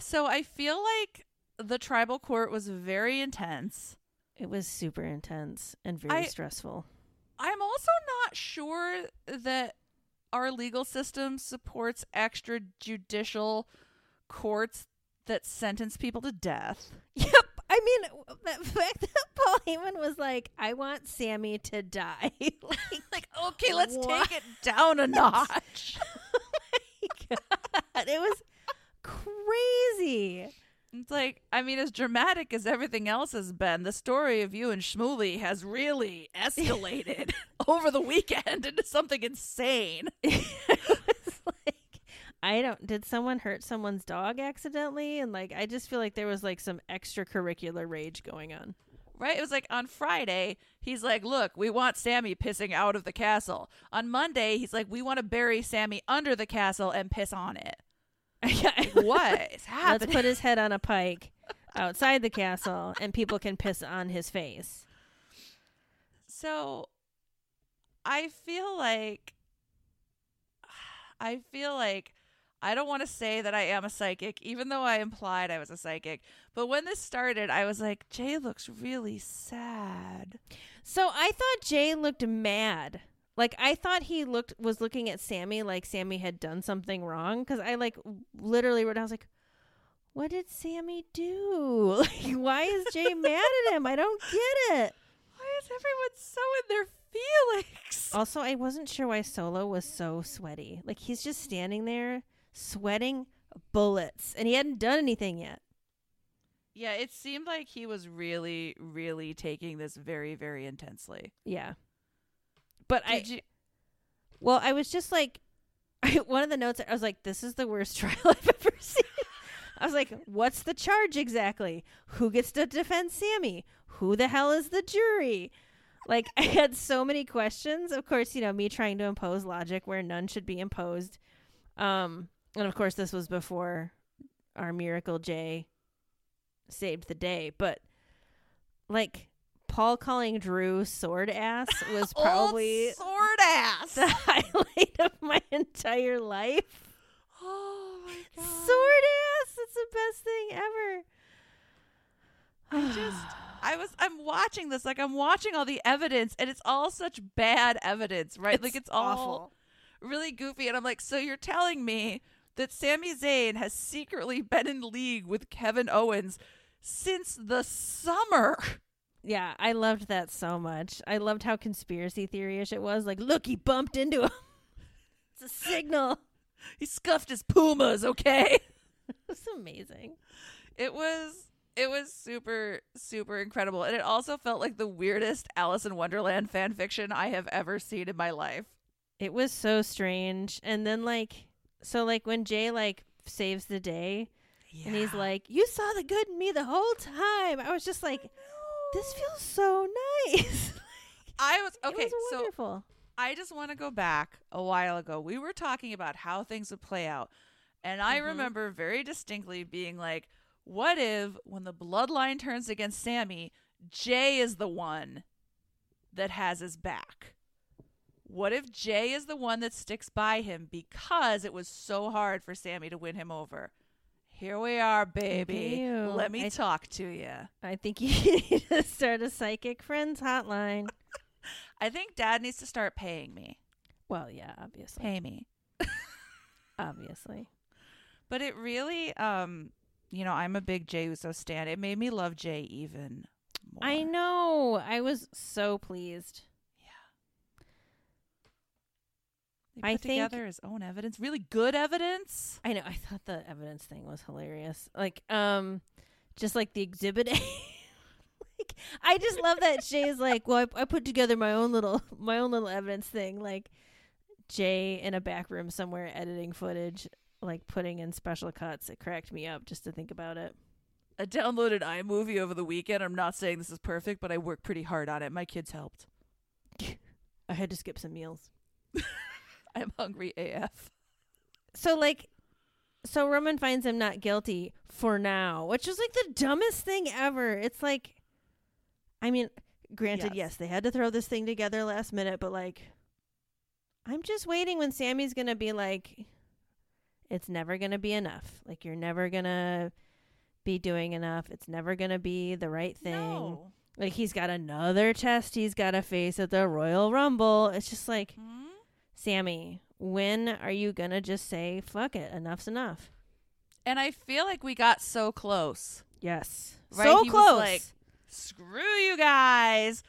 so I feel like the tribal court was very intense. It was super intense and very I- stressful. I'm also not sure that our legal system supports extrajudicial courts that sentence people to death. Yep. I mean, the fact that Paul Heyman was like, I want Sami to die. like, Like, okay, let's What? take it down a notch. Oh God, it was crazy. It's like, I mean, as dramatic as everything else has been, the story of you and Shmuley has really escalated over the weekend into something insane. it was like I don't did someone hurt someone's dog accidentally and like I just feel like there was like some extracurricular rage going on. Right? It was like on Friday, he's like, Look, we want Sami pissing out of the castle. On Monday, he's like, We want to bury Sami under the castle and piss on it. what is happening? Let's put his head on a pike outside the castle and people can piss on his face. So I feel like I feel like I don't want to say that I am a psychic, even though I implied I was a psychic. But when this started, I was like, Jay looks really sad. So I thought Jay looked mad. Like I thought he looked was looking at Sami like Sami had done something wrong because I like literally wrote I was like, "What did Sami do? Like, why is Jay mad at him? I don't get it." Why is everyone so in their feelings? Also, I wasn't sure why Solo was so sweaty. Like he's just standing there sweating bullets, and he hadn't done anything yet. Yeah, it seemed like he was really, really taking this very, very intensely. Yeah. But I Did you? Well, I was just like, one of the notes, I was like, this is the worst trial I've ever seen. I was like, what's the charge exactly? Who gets to defend Sami? Who the hell is the jury? Like, I had so many questions. Of course, you know, me trying to impose logic where none should be imposed. Um, and of course, this was before our Miracle J saved the day. But, like, Paul calling Drew sword ass was probably sword ass. the highlight of my entire life. oh my god. Sword ass. It's the best thing ever. I just I was I'm watching this like I'm watching all the evidence and it's all such bad evidence, right? like it's all awful. really goofy and I'm like, "So you're telling me that Sami Zayn has secretly been in league with Kevin Owens since the summer?" Yeah, I loved that so much. I loved how conspiracy theory-ish it was. Like, look, he bumped into him. it's a signal. He scuffed his pumas, okay? It's amazing. It was it was super super incredible and it also felt like the weirdest Alice in Wonderland fan fiction I have ever seen in my life. It was so strange. And then like so like when Jay like saves the day and he's like, "You saw the good in me the whole time." I was just like, "This feels so nice." I was okay. was so. I just want to go back a while ago. We were talking about how things would play out, and I Mhm. remember very distinctly being like, "What if when the bloodline turns against Sami, Jay is the one that has his back?" What if Jay is the one that sticks by him because it was so hard for Sami to win him over? Here we are, baby. Let me I- talk to you. I think you need to start a psychic friends hotline. I think Dad needs to start paying me. Well, yeah, obviously. Pay me. Obviously. But it really, um, you know, I'm a big Jay Uso stan. It made me love Jay even more. I know. I was so pleased. They I put think- together his own evidence, really good evidence. I know. I thought the evidence thing was hilarious. Like, um, just like the exhibit A. like, I just love that Jay's like, well, I, I put together my own little, my own little evidence thing. Like, Jay in a back room somewhere editing footage, like putting in special cuts. It cracked me up just to think about it. I downloaded iMovie over the weekend. I'm not saying this is perfect, but I worked pretty hard on it. My kids helped. I had to skip some meals. I'm hungry AF. So like so Roman finds him not guilty for now, which is like the dumbest thing ever. It's like I mean, granted, Yes. yes, they had to throw this thing together last minute, but like I'm just waiting when Sami's going to be like it's never going to be enough. Like you're never going to be doing enough. It's never going to be the right thing. No. Like he's got another test he's got to face at the Royal Rumble. It's just like Hmm? Sami, when are you gonna just say fuck it? Enough's enough. And I feel like we got so close. Yes, Right, so he close. like- Screw you guys.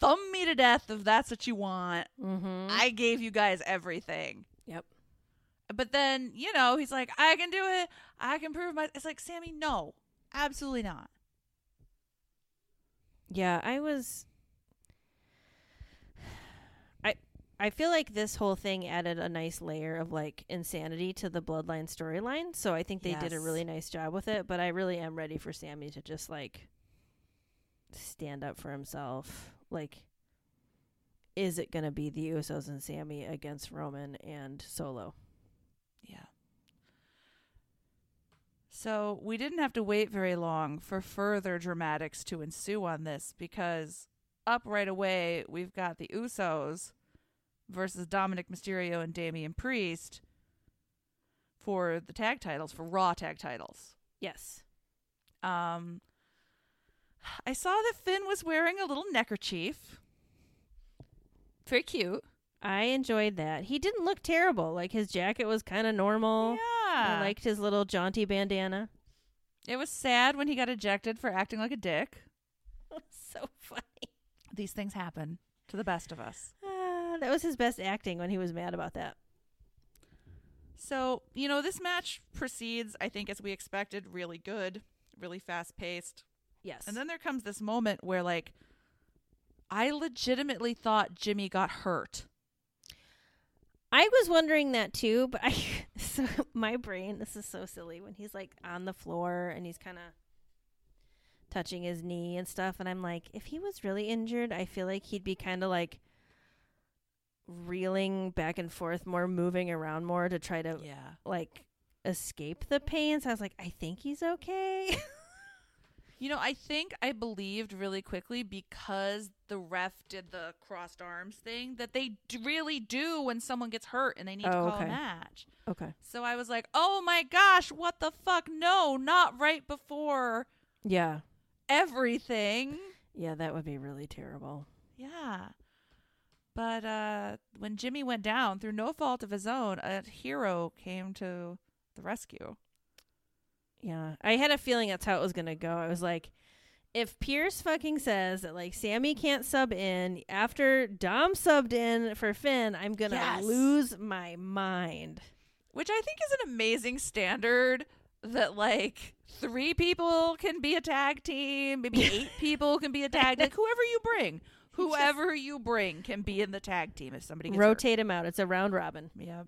Thumb me to death if that's what you want. mm-hmm. I gave you guys everything. Yep. But then, you know, he's like, I can do it. I can prove my. It's like, Sami, no. Absolutely not. Yeah, I was. I feel like this whole thing added a nice layer of like insanity to the bloodline storyline. So I think they did a really nice job with it. But I really am ready for Sami to just like stand up for himself. Like, is it going to be the Usos and Sami against Roman and Solo? Yeah. So we didn't have to wait very long for further dramatics to ensue on this because up right away we've got the Usos versus Dominic Mysterio and Damian Priest for the tag titles, for Raw tag titles. Yes. Um, I saw that Finn was wearing a little neckerchief. Very cute. I enjoyed that. He didn't look terrible. Like his jacket was kind of normal. Yeah. I liked his little jaunty bandana. it was sad when he got ejected for acting like a dick. so funny. These things happen to the best of us. That was his best acting when he was mad about that. So, you know, this match proceeds, I think, as we expected, really good, really fast paced. Yes. And then there comes this moment where, like, I legitimately thought Jimmy got hurt. I was wondering that too, but I so my brain this is so silly when he's like on the floor and he's kind of touching his knee and stuff and I'm like if he was really injured, I feel like he'd be kind of like reeling back and forth more, moving around more to try to Yeah. like escape the pain. So I was like I think he's okay. You know, I think I believed really quickly because the ref did the crossed arms thing that they d- really do when someone gets hurt and they need to Oh, call okay. a match. okay. So I was like, oh my gosh, what the fuck? No, not right before Yeah. everything. Yeah, that would be really terrible. Yeah. But uh, when Jimmy went down through no fault of his own, a hero came to the rescue. Yeah, I had a feeling that's how it was gonna go. I was like, if Pearce fucking says that like Sami can't sub in after Dom subbed in for Finn, I'm gonna Yes. lose my mind. Which I think is an amazing standard that like three people can be a tag team, maybe eight people can be a tag like whoever you bring. Whoever you bring can be in the tag team if somebody gets hurt. Rotate him out. It's a round robin. Yeah.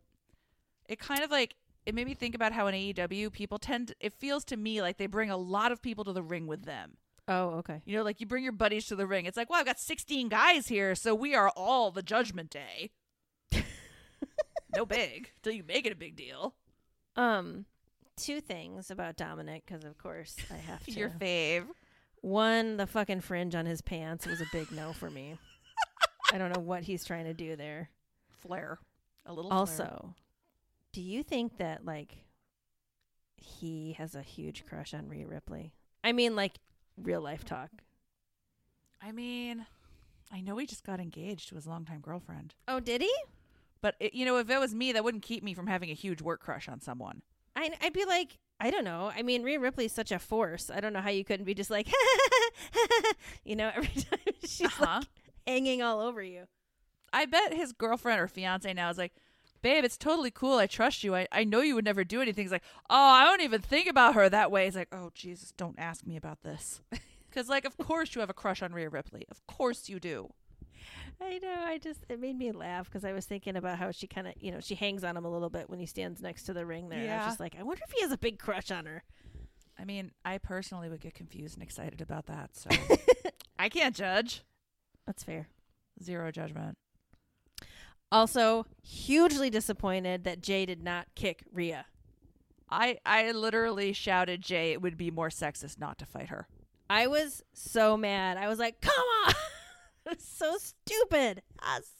It kind of like it made me think about how in AEW people tend to, it feels to me like they bring a lot of people to the ring with them. Oh, okay. You know, like you bring your buddies to the ring. It's like, well, I've got 16 guys here, so we are all the judgment day. no big till you make it a big deal. Um, two things about Dominic because of course I have to. Your fave. One, the fucking fringe on his pants was a big no for me. I don't know what he's trying to do there. Flair. A little flare. Also, do you think that like he has a huge crush on Rhea Ripley? I mean, like real life talk. I mean, I know he just got engaged to his longtime girlfriend. Oh, did he? But, it, you know, if it was me, that wouldn't keep me from having a huge work crush on someone. I, I'd be like, I don't know. I mean, Rhea Ripley's such a force. I don't know how you couldn't be just like, you know, every time she's Uh-huh. like hanging all over you. I bet his girlfriend or fiance now is like, babe, it's totally cool. I trust you. I, I know you would never do anything. He's like, oh, I don't even think about her that way. He's like, oh, Jesus, don't ask me about this. Because, like, of course you have a crush on Rhea Ripley. Of course you do. I know. I just it made me laugh because I was thinking about how she kind of, you know, she hangs on him a little bit when he stands next to the ring there. And I was just like, I wonder if he has a big crush on her. I mean, I personally would get confused and excited about that. So I can't judge. That's fair. Zero judgment. Also, hugely disappointed that Jay did not kick Rhea. I, I literally shouted, Jay, it would be more sexist not to fight her. I was so mad. I was like, "Come on!" It's so stupid. Us.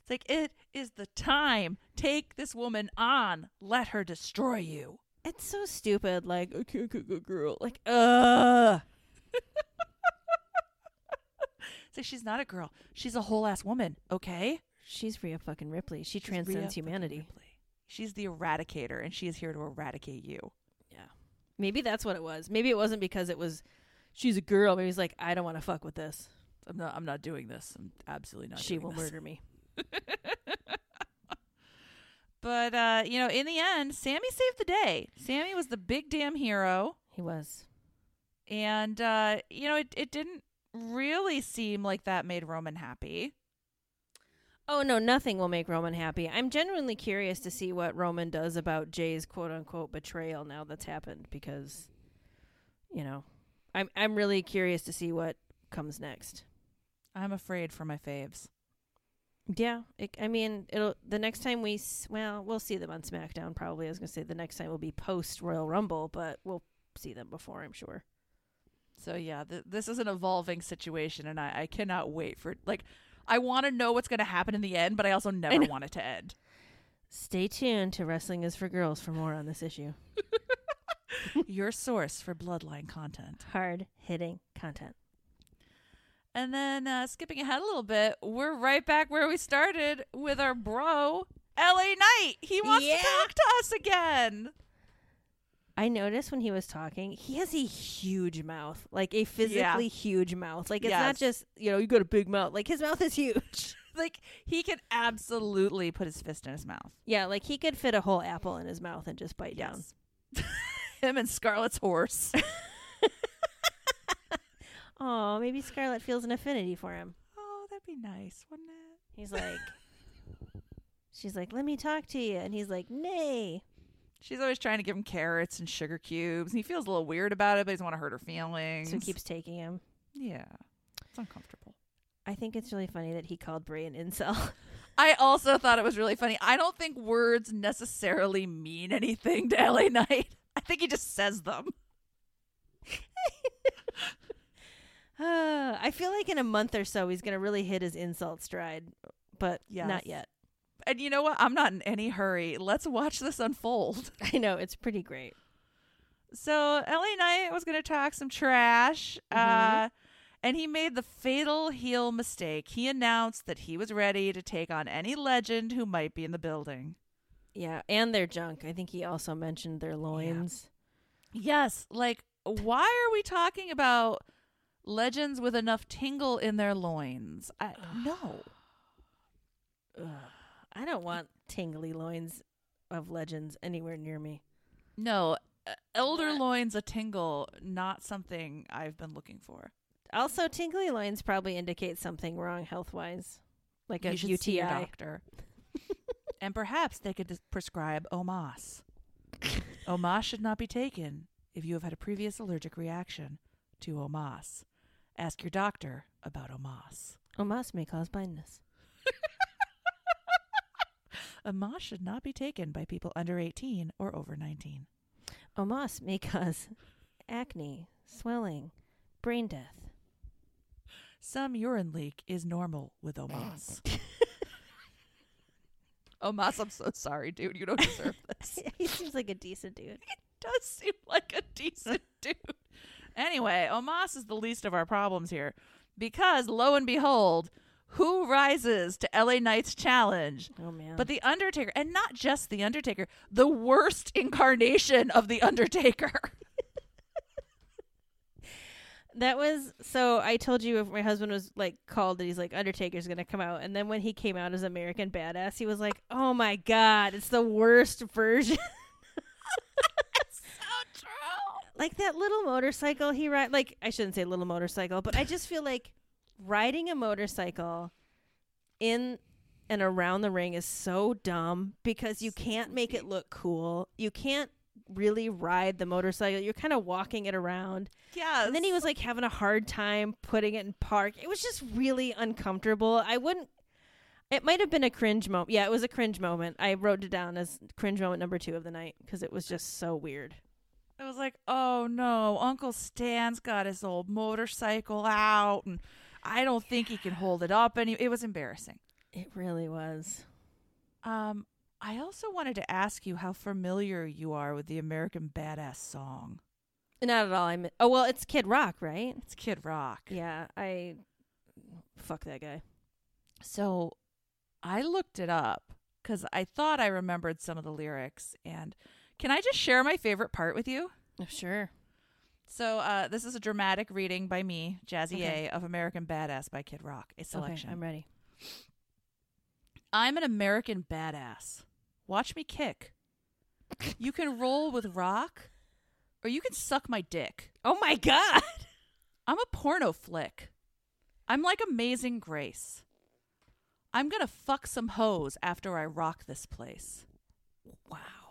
It's like, it is the time. Take this woman on. Let her destroy you. It's so stupid. Like, I can't kick a girl. Like, ugh. It's like, she's not a girl. She's a whole ass woman, okay? She's Rhea fucking Ripley. She She's transcends fucking humanity. She's the eradicator, and she is here to eradicate you. Yeah. Maybe that's what it was. Maybe it wasn't because it was she's a girl. Maybe he's like, I don't want to fuck with this. I'm not. I'm not doing this. I'm absolutely not. she will this. murder me. But uh, you know, in the end, Sami saved the day. Sami was the big damn hero, He was. and uh, you know, it it didn't really seem like that made Roman happy. Oh no, nothing will make Roman happy. I'm genuinely curious to see what Roman does about Jay's quote unquote betrayal now that's happened because you know, I'm I'm really curious to see what comes next. I'm afraid for my faves. Yeah, it, I mean, it'll the next time we s- well, we'll see them on SmackDown probably. I was going to say the next time will be post Royal Rumble, but we'll see them before, I'm sure. So yeah, th- this is an evolving situation, and I, I cannot wait for like. I want to know what's going to happen in the end, but I also never want it to end. Stay tuned to Wrestling is for Girls for more on this issue. Your source for bloodline content. Hard hitting content. And then uh, skipping ahead a little bit, we're right back where we started with our bro, LA Knight. He wants Yeah. to talk to us again. I noticed when he was talking, he has a huge mouth, like a physically huge mouth. Like it's not just you know you got a big mouth. Like his mouth is huge. Like he can absolutely put his fist in his mouth. yeah, like he could fit a whole apple in his mouth and just bite down. Him and Scarlett's horse. Oh, maybe Scarlett feels an affinity for him. oh, that'd be nice, wouldn't it? He's like, she's like, let me talk to you, and he's like, nay. She's always trying to give him carrots and sugar cubes. And he feels a little weird about it, but he doesn't want to hurt her feelings. So he keeps taking him. Yeah. It's uncomfortable. I think it's really funny that he called Bray an incel. I also thought it was really funny. I don't think words necessarily mean anything to LA Knight. I think he just says them. Uh, I feel like in a month or so he's gonna really hit his insult stride, but Yes. not yet. And you know what? I'm not in any hurry. Let's watch this unfold. I know it's pretty great. So LA Knight was going to talk some trash, uh, Mhm. and he made the fatal heel mistake. He announced that he was ready to take on any legend who might be in the building. Yeah, and their junk. I think he also mentioned their loins. Yes, like why are we talking about legends with enough tingle in their loins? I no. Ugh. I don't want tingly loins of legends anywhere near me. No, uh, elder What? loins a tingle, not something I've been looking for. Also, tingly loins probably indicate something wrong health wise, like a UTI. doctor. and perhaps they could prescribe Omos. Omos should not be taken if you have had a previous allergic reaction to Omos. Ask your doctor about Omos. Omos may cause blindness. Omos should not be taken by people under 18 or over 19. Omos may cause acne, swelling, brain death. Some urine leak is normal with Omos. Omos, I'm so sorry, dude. You don't deserve this. he seems like a decent dude. He does seem like a decent dude. Anyway, Omos is the least of our problems here because lo and behold, who rises to LA Knight's challenge? Oh man. But the Undertaker, and not just the Undertaker, the worst incarnation of the Undertaker. that was so I told you if my husband was like called that he's like Undertaker's gonna come out and then when he came out as American Badass he was like, Oh my god, it's the worst version. like that little motorcycle he ride like I shouldn't say little motorcycle, but I just feel like riding a motorcycle in and around the ring is so dumb because you can't make it look cool. You can't really ride the motorcycle. You're kind of walking it around. Yeah. And then he was like having a hard time putting it in park. It was just really uncomfortable. I wouldn't it might have been a cringe moment. Yeah, it was a cringe moment. I wrote it down as cringe moment number 2 of the night because it was just so weird. It was like, oh no, Uncle Stan's got his old motorcycle out, and I don't think he can hold it up. And it was embarrassing. It really was. Um, I also wanted to ask you how familiar you are with the American Badass song. Not at all. I'm Oh, well, it's Kid Rock, right? It's Kid Rock. Yeah, I fuck that guy. So I looked it up because I thought I remembered some of the lyrics. And can I just share my favorite part with you? Oh, sure. So uh, this is a dramatic reading by me, Jazzy Okay. A, of American Badass by Kid Rock, a selection. Okay, I'm ready. I'm an American badass. Watch me kick. You can roll with rock, or you can suck my dick. Oh my god. I'm a porno flick. I'm like Amazing Grace. I'm gonna fuck some hoes after I rock this place. Wow.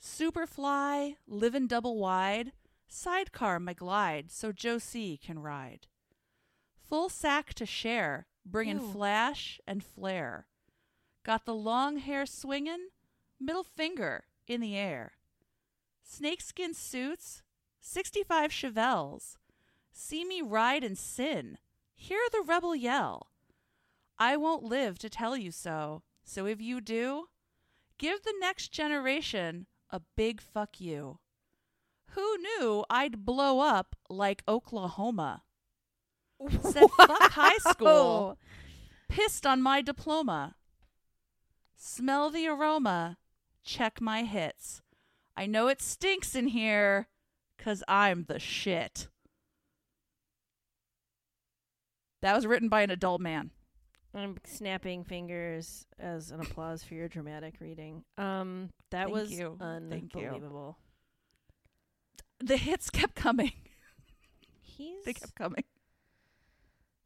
Superfly, living double wide, sidecar my glide so Joe C can ride. Full sack to share, bringin' Ew. flash and flare. Got the long hair swingin', middle finger in the air. Snakeskin suits, 65 Chevelles. See me ride and sin, hear the rebel yell. I won't live to tell you so, so if you do, give the next generation a big fuck you. Who knew I'd blow up like Oklahoma? Said fuck high school, pissed on my diploma. Smell the aroma, check my hits. I know it stinks in here, 'cause I'm the shit. That was written by an adult man. I'm snapping fingers as an applause for your dramatic reading. Um, that Thank was you. Unbelievable. The hits kept coming. He's They kept coming.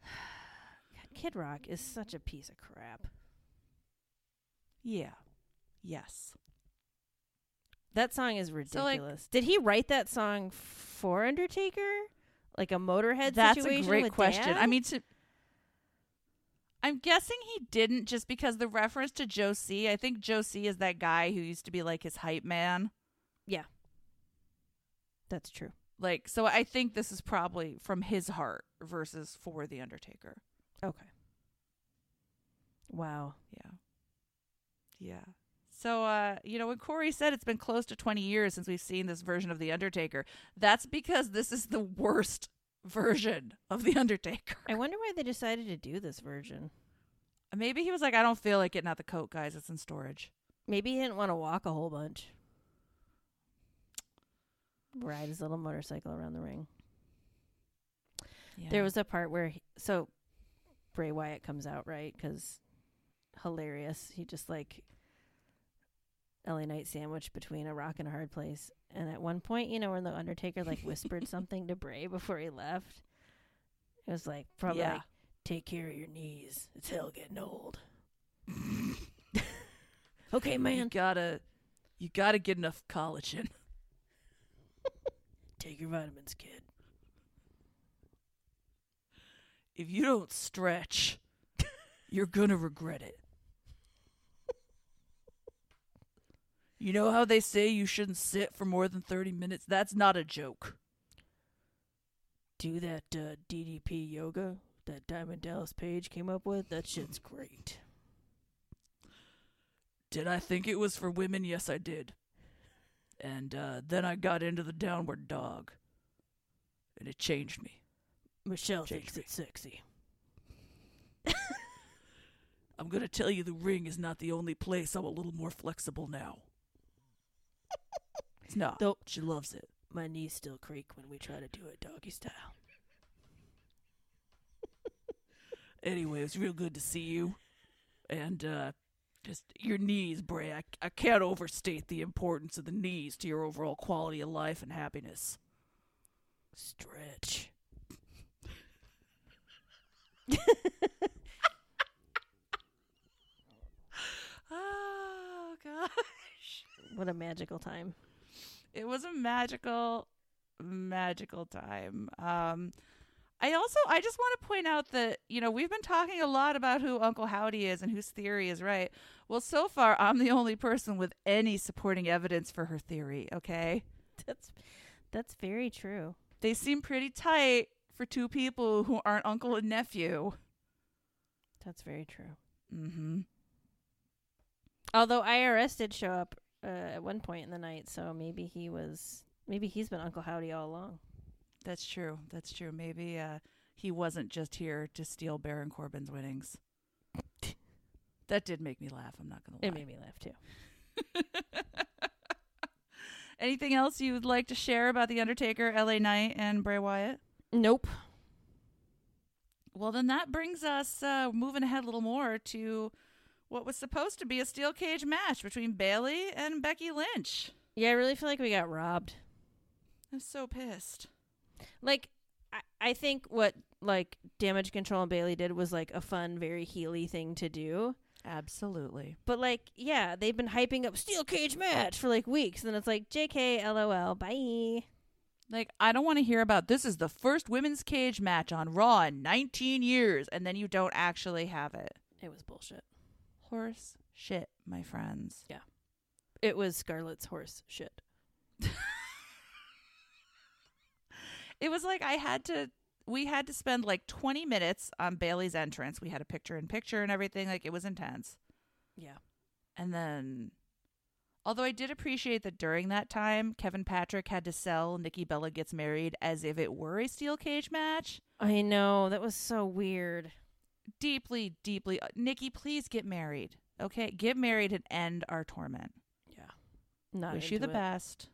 Kid Rock is such a piece of crap. Yeah. Yes. That song is So, like- ridiculous. Did he write that song for Undertaker? Like a Motorhead situation? That's a great question. Dad? I mean, to I'm guessing he didn't just because the reference to Joe C, I think Joe C is that guy who used to be like his hype man. Yeah. That's true. Like, so I think this is probably from his heart versus for the Undertaker. Okay. Wow. Yeah. Yeah. So, uh, you know, when Corey said it's been close to 20 years since we've seen this version of The Undertaker, that's because this is the worst version of The Undertaker. I wonder why they decided to do this version. Maybe he was like, I don't feel like getting out the coat, guys. It's in storage. Maybe he didn't want to walk a whole bunch. Ride his little motorcycle around the ring. Yeah. There was a part where, he, so Bray Wyatt comes out, right? Because hilarious. He just like LA Knight sandwich between a rock and a hard place. And at one point, you know, when the Undertaker like whispered something to Bray before he left, it was like probably Yeah. like, take care of your knees. It's hell getting old. okay, You man. gotta, you gotta get enough collagen. Take your vitamins, kid. If you don't stretch, you're gonna regret it. You know how they say you shouldn't sit for more than 30 minutes? That's not a joke. Do that uh, DDP yoga that Diamond Dallas Page came up with. That shit's great. Did I think it was for women? Yes, I did. And uh, then I got into the downward dog. And it changed me. Michelle Change thinks me. it's sexy. I'm gonna tell you the ring is not the only place I'm a little more flexible now. It's not. Though- She loves it. My knees still creak when we try to do it doggy style. Anyway, it was real good to see you. And uh just your knees, Bray. I, I can't overstate the importance of the knees to your overall quality of life and happiness. Stretch. Oh gosh. What a magical time. It was a magical magical time. Um I also I just want to point out that, you know, we've been talking a lot about who Uncle Howdy is and whose theory is right. Well, so far I'm the only person with any supporting evidence for her theory, okay? That's that's very true. They seem pretty tight for two people who aren't uncle and nephew. That's very true. Mhm. Although IRS did show up uh, at one point in the night, so maybe he was maybe he's been Uncle Howdy all along. That's true. That's true. Maybe uh he wasn't just here to steal Baron Corbin's winnings. that did make me laugh, I'm not going to lie. It made me laugh too. Anything else you would like to share about The Undertaker, LA Knight, and Bray Wyatt? Nope. Well, then that brings us uh, moving ahead a little more to what was supposed to be a steel cage match between Bayley and Becky Lynch. Yeah, I really feel like we got robbed. I'm so pissed. Like, I, I think what like Damage Control and Bayley did was like a fun, very heely thing to do. Absolutely. But like, yeah, they've been hyping up steel cage match for like weeks, and then it's like, JK, LOL, bye. Like, I don't want to hear about this is the first women's cage match on Raw in 19 years, and then you don't actually have it. It was bullshit. Horse shit, my friends. Yeah. It was Scarlett's horse shit. It was like I had to, we had to spend like 20 minutes on Bayley's entrance. We had a picture in picture and everything. Like, it was intense. Yeah. And then, although I did appreciate that during that time, Kevin Patrick had to sell Nikki Bella Gets Married as if it were a steel cage match. I know. That was so weird. Deeply, deeply. uh, Nikki, please get married. Okay? Get married and end our torment. Yeah. Not Wish you the it. best.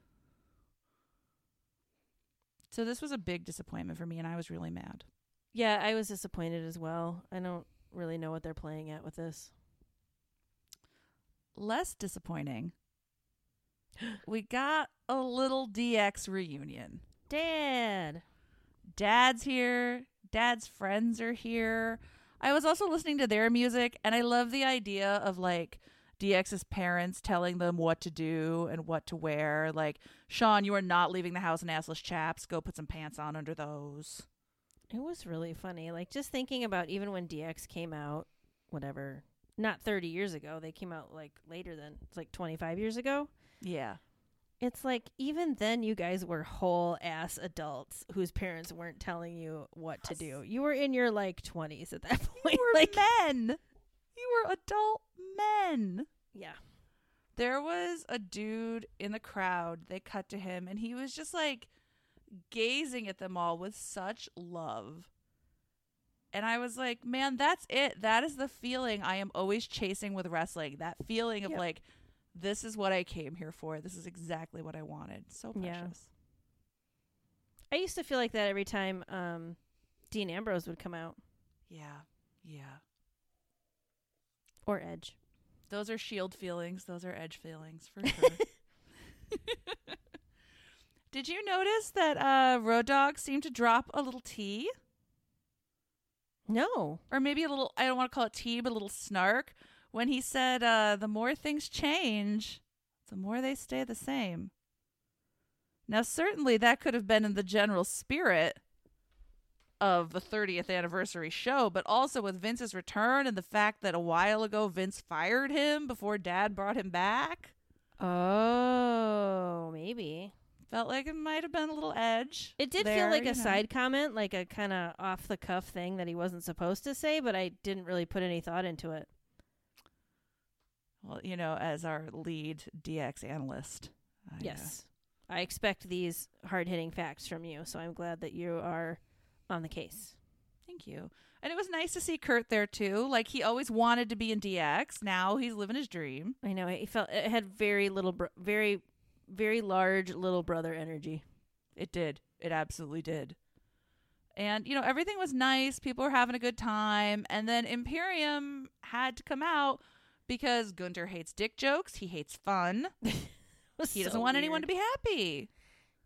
So, this was a big disappointment for me, and I was really mad. Yeah, I was disappointed as well. I don't really know what they're playing at with this. Less disappointing. we got a little DX reunion. Dad. Dad's here. Dad's friends are here. I was also listening to their music, and I love the idea of like DX's parents telling them what to do and what to wear. Like, Shawn, you are not leaving the house in assless chaps. Go put some pants on under those. It was really funny. Like just thinking about even when DX came out, whatever, not 30 years ago, they came out like later than it's like 25 years ago. Yeah. It's like even then you guys were whole ass adults whose parents weren't telling you what to do. You were in your like 20s at that point. You were like men. You were adult men. yeah. There was a dude in the crowd. They cut to him, and he was just like gazing at them all with such love. And I was like, man, that's it. That is the feeling I am always chasing with wrestling. That feeling of Yep. like, this is what I came here for. This is exactly what I wanted. So precious. Yeah. I used to feel like that every time um Dean Ambrose would come out Yeah. Yeah. or Edge. Those are shield feelings. Those are edge feelings for sure. Did you notice that uh, Road Dog seemed to drop a little tea? No. or maybe a little I don't want to call it tea, but a little snark when he said uh the more things change, the more they stay the same. Now certainly that could have been in the general spirit of the 30th anniversary show, but also with Vince's return and the fact that a while ago Vince fired him before dad brought him back. Oh, maybe. Felt like it might have been a little edge. It did there, feel like a know. side comment, like a kind of off the cuff thing that he wasn't supposed to say, but I didn't really put any thought into it. Well, you know, as our lead DX analyst. I, uh, Yes. I expect these hard hitting facts from you, so I'm glad that you are on the case. Thank you. And it was nice to see Kurt there too. Like he always wanted to be in DX. Now he's living his dream. I know it felt it had very little, bro- very, very large little brother energy. It did. It absolutely did. And you know, everything was nice. People were having a good time. And then Imperium had to come out because Gunther hates dick jokes. He hates fun. He doesn't want anyone to be happy.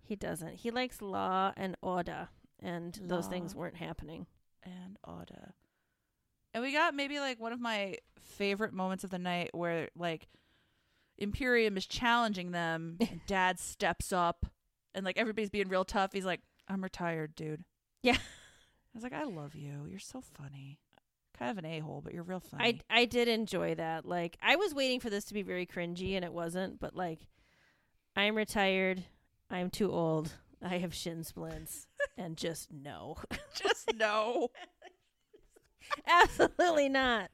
He doesn't. He likes law and order, and those things weren't happening. and order. And we got maybe like one of my favorite moments of the night where like Imperium is challenging them. Dad steps up and like everybody's being real tough. He's like, I'm retired, dude. Yeah. I was like, I love you. You're so funny. Kind of an a hole, but you're real funny. I I did enjoy that. Like I was waiting for this to be very cringy, and it wasn't. But like, I'm retired. I'm too old. I have shin splints, and just no, just no. absolutely not.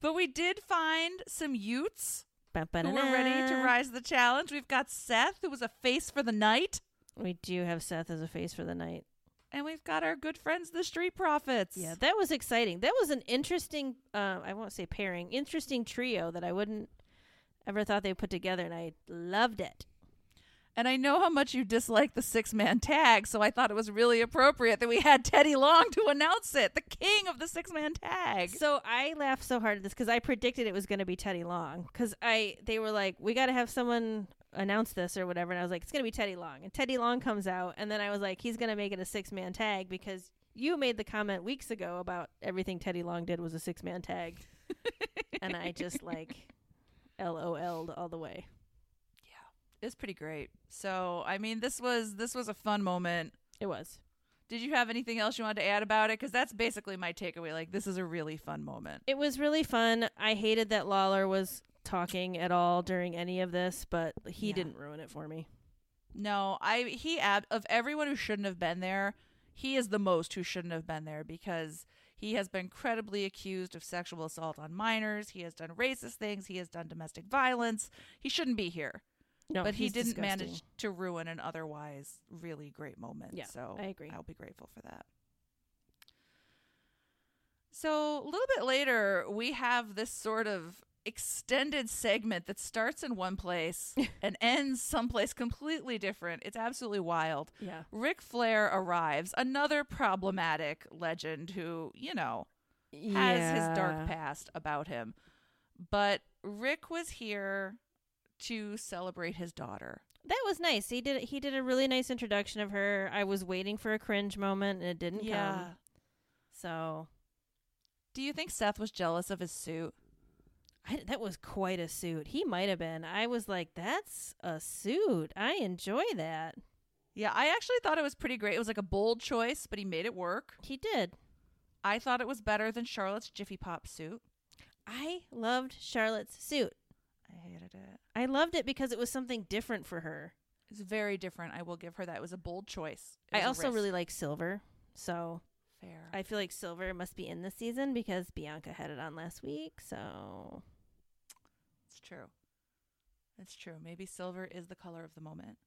But we did find some Utes who were ready to rise the challenge. We've got Seth, who was a face for the night. We do have Seth as a face for the night. And we've got our good friends, the Street Profits. Yeah, that was exciting. That was an interesting. Uh, I won't say pairing. Interesting trio that I wouldn't ever thought they put together, and I loved it. And I know how much you dislike the six man tag, so I thought it was really appropriate that we had Teddy Long to announce it, the king of the six man tag. So I laughed so hard at this because I predicted it was going to be Teddy Long because I they were like we got to have someone announce this or whatever and I was like it's going to be Teddy Long and Teddy Long comes out and then I was like he's going to make it a six man tag because you made the comment weeks ago about everything Teddy Long did was a six man tag and I just like LOL'd all the way. Yeah, it's pretty great. So, I mean, this was this was a fun moment. It was. Did you have anything else you wanted to add about it? Because that's basically my takeaway. Like, this is a really fun moment. It was really fun. I hated that Lawler was talking at all during any of this, but he Yeah. didn't ruin it for me. No, I he ab- of everyone who shouldn't have been there, he is the most who shouldn't have been there because he has been credibly accused of sexual assault on minors. He has done racist things. He has done domestic violence. He shouldn't be here, No, but he didn't disgusting. manage to ruin an otherwise really great moment. Yeah, so I agree. I'll be grateful for that. So a little bit later, we have this sort of extended segment that starts in one place and ends someplace completely different. It's absolutely wild. Yeah. Ric Flair arrives, another problematic legend who, you know, has his dark past about him. But Ric was here to celebrate his daughter. That was nice. He did he did a really nice introduction of her. I was waiting for a cringe moment and it didn't come. So Do you think Seth was jealous of his suit? I, that was quite a suit. He might have been. I was like, "That's a suit. I enjoy that." Yeah, I actually thought it was pretty great. It was like a bold choice, but he made it work. He did. I thought it was better than Charlotte's Jiffy Pop suit. I loved Charlotte's suit. I hated it. I loved it because it was something different for her. It's very different. I will give her that. It was a bold choice. I also really like silver. So fair. I feel like silver must be in this season because Bianca had it on last week. So true. It's true. Maybe silver is the color of the moment.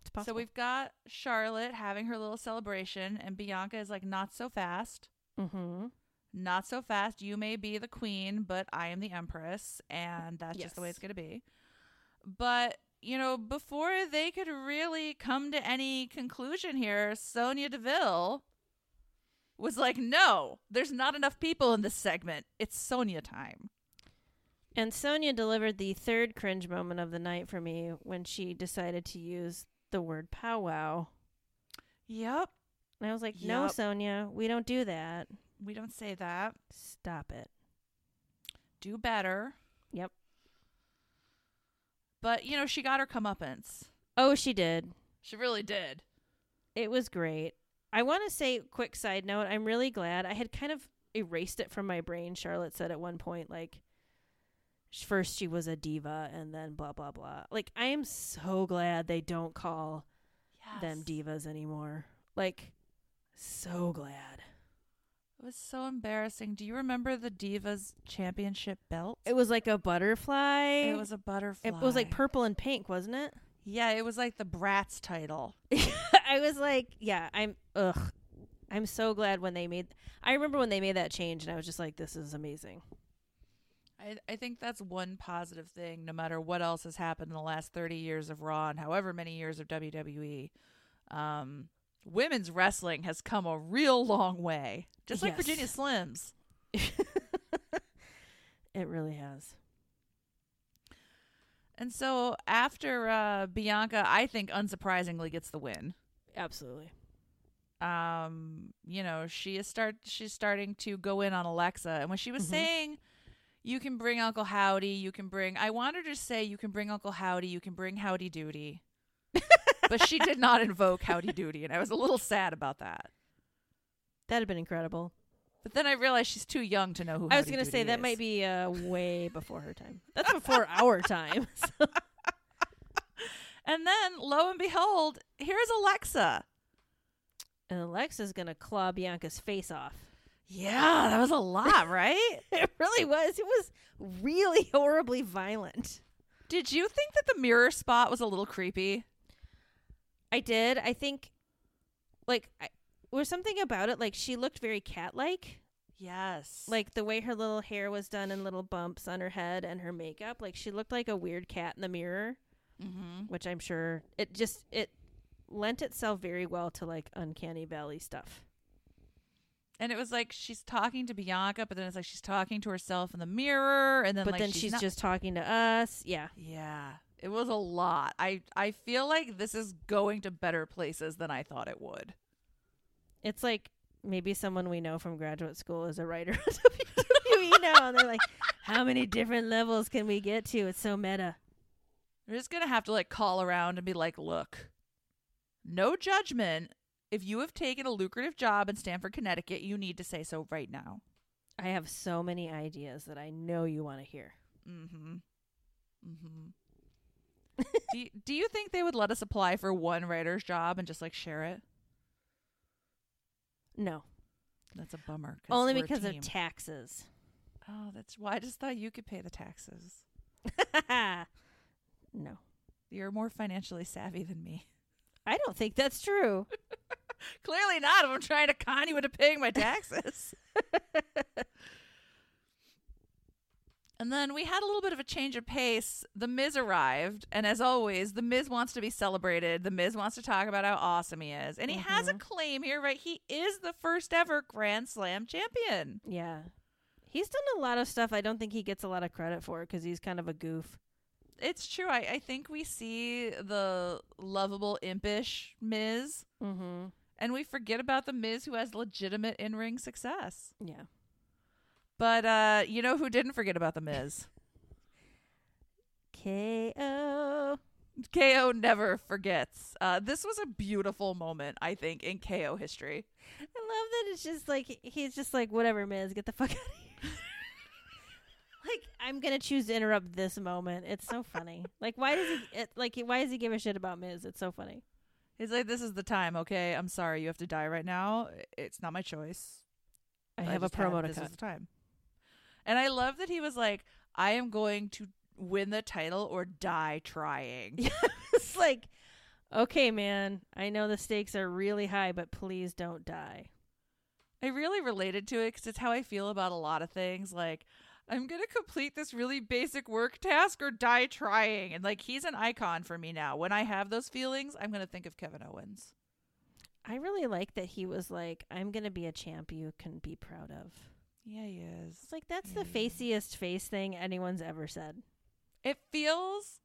it's possible. So we've got Charlotte having her little celebration, and Bianca is like, not so fast. mm-hmm. Not so fast. You may be the queen, but I am the empress, and that's just the way it's going to be. But, you know, before they could really come to any conclusion here, Sonya Deville was like, no, there's not enough people in this segment. It's Sonya time. And Sonya delivered the third cringe moment of the night for me when she decided to use the word powwow. Yep. And I was like, no. Sonya, we don't do that. We don't say that. Stop it. Do better. Yep. But, you know, she got her comeuppance. Oh, she did. She really did. It was great. I want to say, quick side note, I'm really glad. I had kind of erased it from my brain. Charlotte said at one point, like, first she was a diva and then blah, blah, blah. Like, I am so glad they don't call them divas anymore. Like, so glad. It was so embarrassing. Do you remember the Divas Championship belt? It was like a butterfly. It was a butterfly. It was like purple and pink, wasn't it? Yeah, it was like the Bratz title. I was like, yeah, I'm ugh. I'm so glad when they made I remember when they made that change and I was just like this is amazing. I I think that's one positive thing no matter what else has happened in the last 30 years of Raw and however many years of WWE. Um women's wrestling has come a real long way. Just like Yes. Virginia Slims. It really has. And so after uh, Bianca, I think unsurprisingly gets the win. Absolutely. um you know she is start she's starting to go in on alexa and when she was Mhm. saying you can bring uncle howdy you can bring i wanted to say you can bring uncle howdy you can bring howdy doody but she did not invoke howdy doody and i was a little sad about that That'd have been incredible. but then i realized she's too young to know who I was going to say that is. might be uh, way before her time. That's before our time. and then lo and behold here's alexa and Alexa's going to claw Bianca's face off. Yeah that was a lot right It really was. It was really horribly violent. did you think that the mirror spot was a little creepy I did. I think like I, was something about it like she looked very cat-like. yes like the way her little hair was done in little bumps on her head and her makeup like she looked like a weird cat in the mirror mm-hmm. which i'm sure it just it lent itself very well to like uncanny valley stuff And it was like she's talking to Bianca, but then it's like she's talking to herself in the mirror, and then but like then she's, not- just talking to us yeah yeah. It was a lot. I I feel like this is going to better places than I thought it would. it's like maybe someone we know from graduate school is a writer WWE now, and they're like, how many different levels can we get to? It's so meta. We're just gonna have to like call around and be like, look, no judgment. If you have taken a lucrative job in Stamford, Connecticut, you need to say so right now. I have so many ideas that I know you want to hear. Mm-hmm. Mm-hmm. do, you, do you think they would let us apply for one writer's job and just like share it? No, That's a bummer. only because of taxes. oh, that's why I just thought you could pay the taxes. no, You're more financially savvy than me. I don't think that's true. Clearly not. If I'm trying to con you into paying my taxes. and then we had a little bit of a change of pace. The Miz arrived, and as always, the Miz wants to be celebrated. The Miz wants to talk about how awesome he is, and he has a mm-hmm. claim here, right? He is the first ever Grand Slam champion. Yeah. He's done a lot of stuff I don't think he gets a lot of credit for because he's kind of a goof. It's true. I, I think we see the lovable, impish Miz, Mm-hmm. and we forget about the Miz who has legitimate in ring success. Yeah. But uh, you know who didn't forget about the Miz? KO. KO never forgets. Uh, this was a beautiful moment, I think, in KO history. I love that it's just like he's just like whatever, Miz, get the fuck out of here. Like I'm gonna choose to interrupt this moment. It's so funny. like why does he it, like why does he give a shit about Miz? It's so funny. He's like, "This is the time, okay? I'm sorry, you have to die right now. It's not my choice. I have a just promo to This cut. is the time." And I love that he was like, "I am going to win the title or die trying." it's like, okay, man, I know the stakes are really high, but please don't die. I really related to it because it's how I feel about a lot of things. Like, I'm going to complete this really basic work task or die trying. And, like, he's an icon for me now. When I have those feelings, I'm going to think of Kevin Owens. I really like that he was like, I'm gonna be a champ you can be proud of. Yeah, he is. It's like that's Yeah, the faciest face thing anyone's ever said. It feels.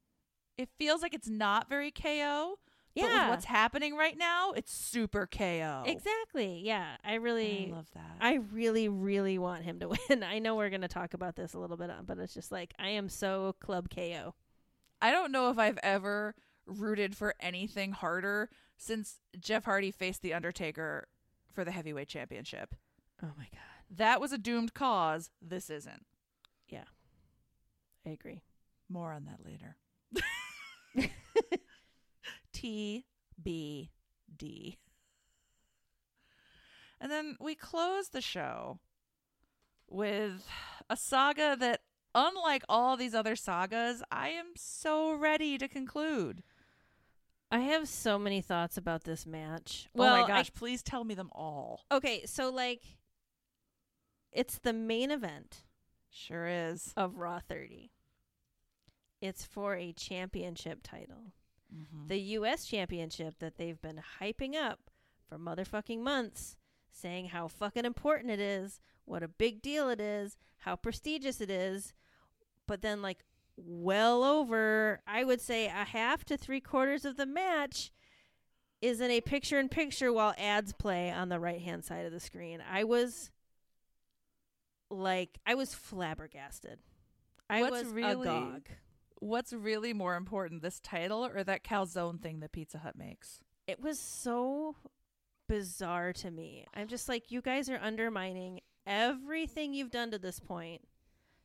It feels like it's not very KO, but with Yeah, what's happening right now, it's super KO. exactly. Yeah, I really, I love that. I really, really want him to win. I know we're gonna talk about this a little bit, uh, but it's just like I am so club KO. I don't know if I've ever rooted for anything harder since Jeff Hardy faced The Undertaker for the heavyweight championship. Oh my god, That was a doomed cause. This isn't. Yeah. I agree. More on that later. TBD. And then we close the show with a saga that, unlike all these other sagas, I am so ready to conclude. I have so many thoughts about this match. oh Well, my I- gosh, please tell me them all. okay, so like, it's the main event Sure is. of Raw 30. It's for a championship title. Mhm. the US championship that they've been hyping up for motherfucking months, saying how fucking important it is, what a big deal it is, how prestigious it is. But then, like, well over, I would say, a half to three quarters of the match is in a picture in picture while ads play on the right hand side of the screen. I was like, I was flabbergasted. I What's was really- agog. What's really more important, this title or that calzone thing that Pizza Hut makes? it was so bizarre to me. I'm just like, you guys are undermining everything you've done to this point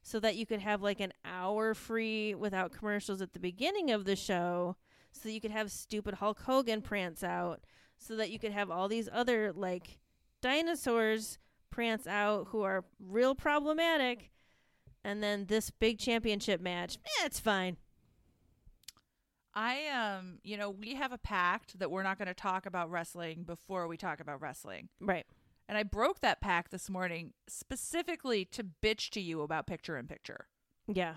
so that you could have like an hour free without commercials at the beginning of the show, so that you could have stupid Hulk Hogan prance out, so that you could have all these other like dinosaurs prance out who are real problematic. And then this big championship match, eh, it's fine. I um, you know, we have a pact that we're not going to talk about wrestling before we talk about wrestling. Right. And I broke that pact this morning specifically to bitch to you about picture in picture. Yeah.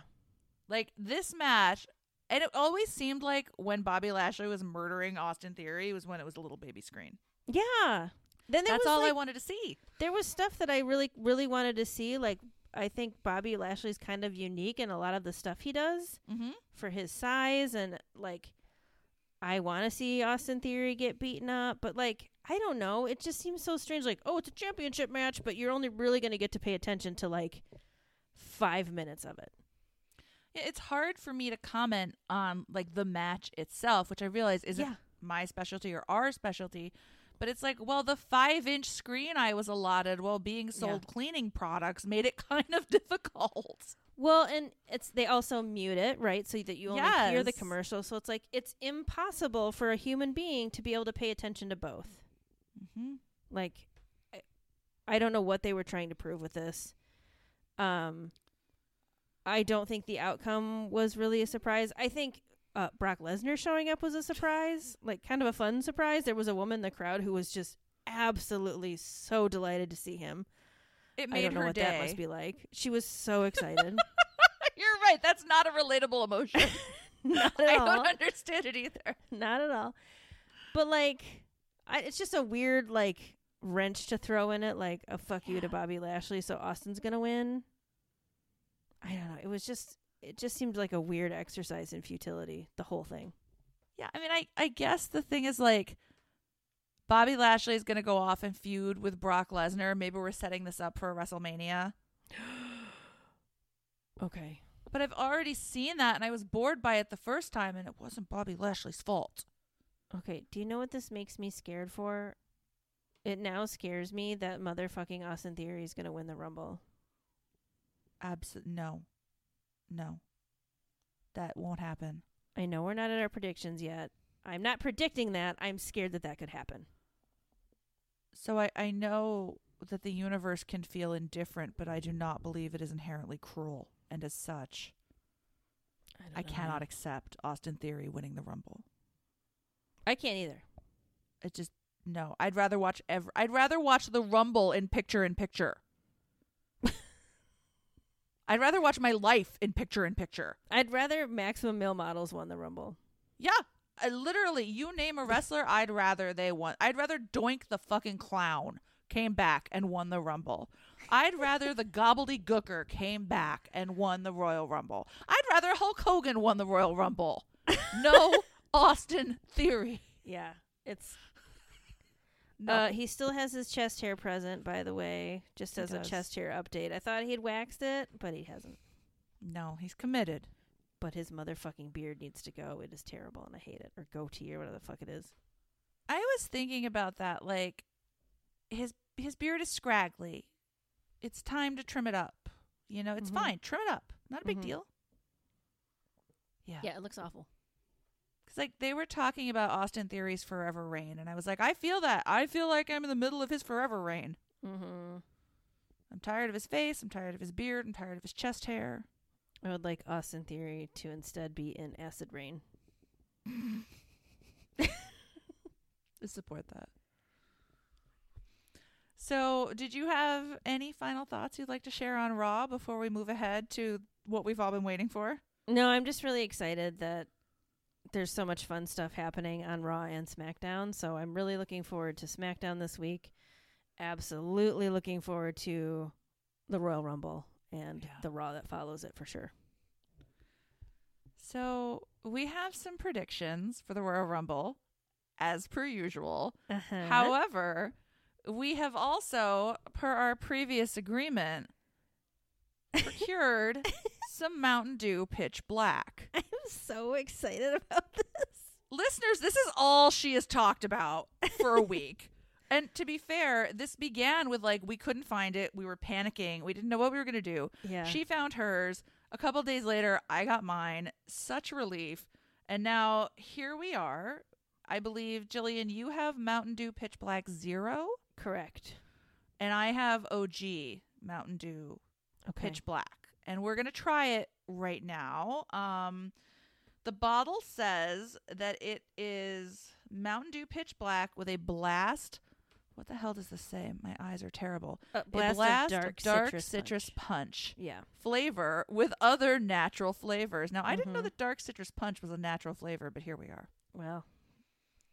Like this match, and it always seemed like when Bobby Lashley was murdering Austin Theory was when it was a little baby screen. Yeah. Then there That's was all I wanted to see. there was stuff that I really, really wanted to see. Like, I think Bobby Lashley's kind of unique in a lot of the stuff he does Mm-hmm. for his size. And, like, I want to see Austin Theory get beaten up. But, like, I don't know. It just seems so strange. Like, oh, it's a championship match, but you're only really going to get to pay attention to, like, five minutes of it. Yeah, It's hard for me to comment on like the match itself, which I realize isn't Yeah. my specialty or our specialty. But it's like, well, the five inch screen I was allotted while being sold cleaning products made it kind of difficult. Well, and it's they also mute it, right? So that you only hear the commercial. So it's like it's impossible for a human being to be able to pay attention to both. Mm-hmm. Like I, I don't know what they were trying to prove with this. Um I don't think the outcome was really a surprise. I think uh, Brock Lesnar showing up was a surprise, like kind of a fun surprise. There was a woman in the crowd who was just absolutely so delighted to see him. It I made don't know what day. that must be like. She was so excited. You're right. That's not a relatable emotion. Not I all. don't understand it either. Not at all. But like, I, it's just a weird like wrench to throw in it. Like a fuck you to Bobby Lashley, so Austin's gonna win. I don't know. It was just. It just seemed like a weird exercise in futility. The whole thing. Yeah, I mean, I I guess the thing is like, Bobby Lashley is gonna go off and feud with Brock Lesnar. Maybe we're setting this up for WrestleMania. Okay. But I've already seen that, and I was bored by it the first time, and it wasn't Bobby Lashley's fault. Okay. Do you know what this makes me scared for? It now scares me that motherfucking Austin Theory is gonna win the Rumble. Abs no, no, that won't happen. I know we're not at our predictions yet. I'm not predicting that. I'm scared that that could happen. So I I know that the universe can feel indifferent, but I do not believe it is inherently cruel, and as such, don't I cannot accept Austin Theory winning the Rumble. I can't either. It just no. I'd rather watch ever. I'd rather watch the Rumble in picture in picture. I'd rather watch my life in picture in picture. I'd rather Maximum Male Models won the Rumble. Yeah, I, literally, you name a wrestler, I'd rather they won. I'd rather Doink the fucking clown came back and won the Rumble. I'd rather the gobbledygooker came back and won the Royal Rumble. I'd rather Hulk Hogan won the Royal Rumble. No Austin Theory. Yeah, it's. No. Uh, he still has his chest hair present, by the way, just as a chest hair update. I thought he'd waxed it, but he hasn't. no, he's committed. But his motherfucking beard needs to go. It is terrible, and I hate it. Or goatee, or whatever the fuck it is. I was thinking about that. Like his his beard is scraggly. It's time to trim it up. You know, it's Mhm. fine. Trim it up. Not a big Mhm. deal. Yeah. Yeah, it looks awful. Like they were talking about Austin Theory's forever Reign, and I was like, I feel that. I feel like I'm in the middle of his forever Reign. Mm-hmm. I'm tired of his face, I'm tired of his beard, I'm tired of his chest hair. I would like Austin Theory to instead be in Acid Rain. I support that. So, did you have any final thoughts you'd like to share on Raw before we move ahead to what we've all been waiting for? No, I'm just really excited that there's so much fun stuff happening on Raw and SmackDown. So I'm really looking forward to SmackDown this week. Absolutely looking forward to the Royal Rumble and Yeah. the Raw that follows it for sure. So we have some predictions for the Royal Rumble, as per usual. Uh-huh. However, we have also, per our previous agreement, procured some Mountain Dew Pitch Black. So excited about this. Listeners, this is all she has talked about for a week. And to be fair, this began with like we couldn't find it. We were panicking. We didn't know what we were going to do. Yeah. She found hers. A couple days later, I got mine. Such relief. And now here we are. I believe, Jillian, you have Mountain Dew Pitch Black Zero, correct. and I have OG Mountain Dew Okay. Pitch Black. And we're going to try it right now. Um, the bottle says that it is Mountain Dew Pitch Black with a blast. What the hell does this say? My eyes are terrible. Uh, A blast, blast dark, dark citrus, citrus punch. punch Yeah. flavor with other natural flavors. Now, I didn't know Mhm. that dark citrus punch was a natural flavor, but here we are. Well,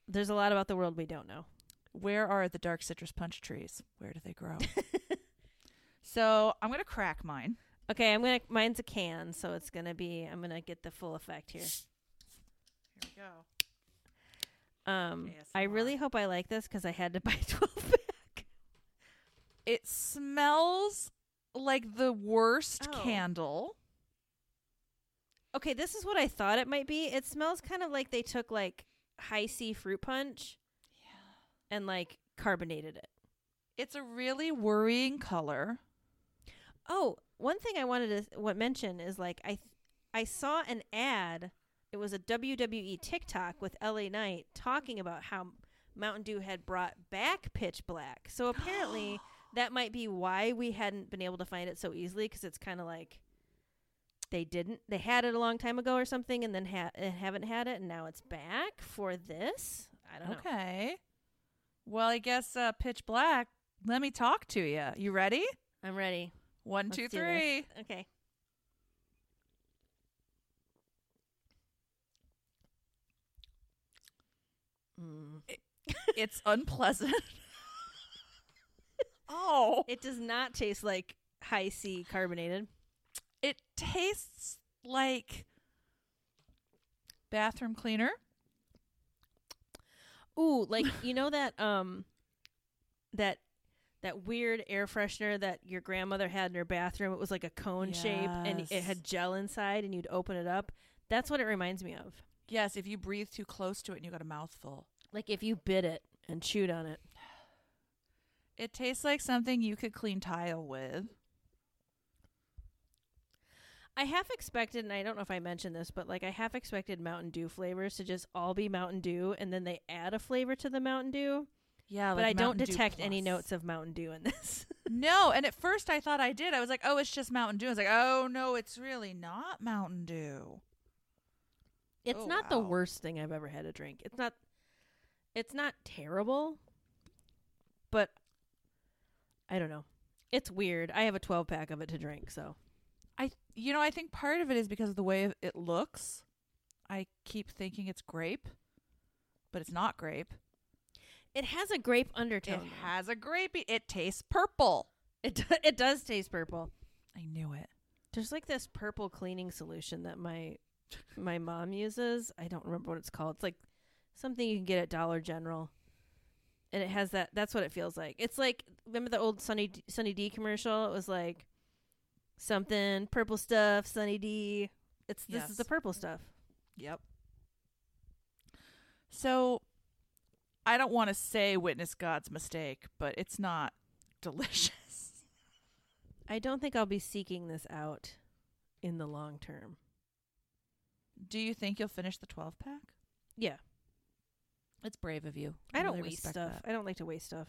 there's a lot about the world we don't know. Where are the dark citrus punch trees? Where do they grow? so I'm going to crack mine. Okay, I'm gonna. Mine's a can, so it's gonna be. I'm gonna get the full effect here. Here we go. Um, I really hope I like this because I had to buy 12 pack. It smells like the worst Oh. candle. Okay, this is what I thought it might be. It smells kind of like they took like Hi-C fruit punch yeah, and like carbonated it. It's a really worrying color. Oh, one thing I wanted to what mention is like I th- I saw an ad. It was a WWE TikTok with LA Knight talking about how Mountain Dew had brought back Pitch Black. So apparently that might be why we hadn't been able to find it so easily because it's kind of like they didn't they had it a long time ago or something and then ha- haven't had it and now it's back for this. I don't know. Okay. Well, I guess uh, pitch black. Let me talk to you. You ready? I'm ready. One, Let's two, three. Okay. Mm. It's unpleasant. oh, It does not taste like Hi-C carbonated. it tastes like bathroom cleaner. Ooh, like you know that um that that weird air freshener that your grandmother had in her bathroom. It was like a cone shape and it had gel inside and you'd open it up. That's what it reminds me of. Yes, if you breathe too close to it and you got a mouthful. Like if you bit it and chewed on it. It tastes like something you could clean tile with. I half expected, and I don't know if I mentioned this, but like I half expected Mountain Dew flavors to just all be Mountain Dew, and then they add a flavor to the Mountain Dew. Yeah, but I don't detect any notes of Mountain Dew in this. No, and at first I thought I did. I was like, "Oh, it's just Mountain Dew." I was like, "Oh no, it's really not Mountain Dew." It's Oh, not the worst thing I've ever had to drink. It's not. It's not terrible, but I don't know. It's weird. I have a twelve pack of it to drink, so I, you know, I think part of it is because of the way it looks. I keep thinking it's grape, but it's not grape. It has a grape undertone. It has a grapey. It tastes purple. It do- it does taste purple. I knew it. There's like this purple cleaning solution that my my mom uses. I don't remember what it's called. It's like something you can get at Dollar General. And it has that that's what it feels like. It's like remember the old Sunny D, Sunny D commercial? It was like something purple stuff, Sunny D. It's this is the purple stuff. Yep. So, I don't want to say witness God's mistake, but it's not delicious. I don't think I'll be seeking this out in the long term. Do you think you'll finish the 12 pack? Yeah. It's brave of you. I don't really waste stuff. that. I don't like to waste stuff.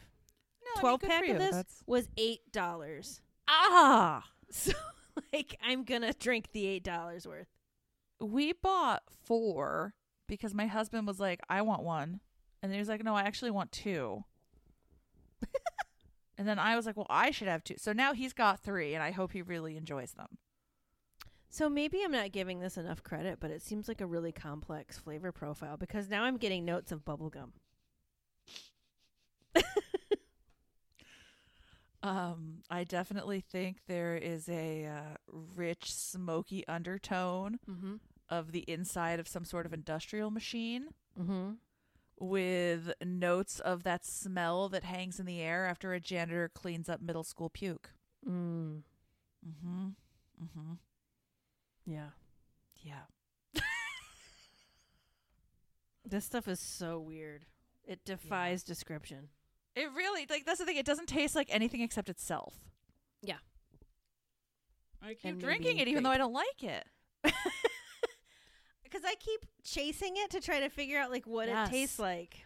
No, I mean, 12 pack of this That's- was eight dollars. Ah! So like I'm gonna drink the eight dollars worth. We bought four because my husband was like, I want one. And then he was like, No, I actually want two. and then I was like, Well, I should have two. So now he's got three, and I hope he really enjoys them. So maybe I'm not giving this enough credit, but it seems like a really complex flavor profile because now I'm getting notes of bubblegum. Um, I definitely think there is a uh, rich, smoky undertone Mm-hmm. of the inside of some sort of industrial machine Mm-hmm. With notes of that smell that hangs in the air after a janitor cleans up middle school puke. Mm. Mm-hmm. Mm-hmm. Yeah. Yeah. This stuff is so weird. It defies description. It really like that's the thing. It doesn't taste like anything except itself. Yeah. I keep And drinking it even though I don't like it. Because I keep chasing it to try to figure out like what Yes. it tastes like.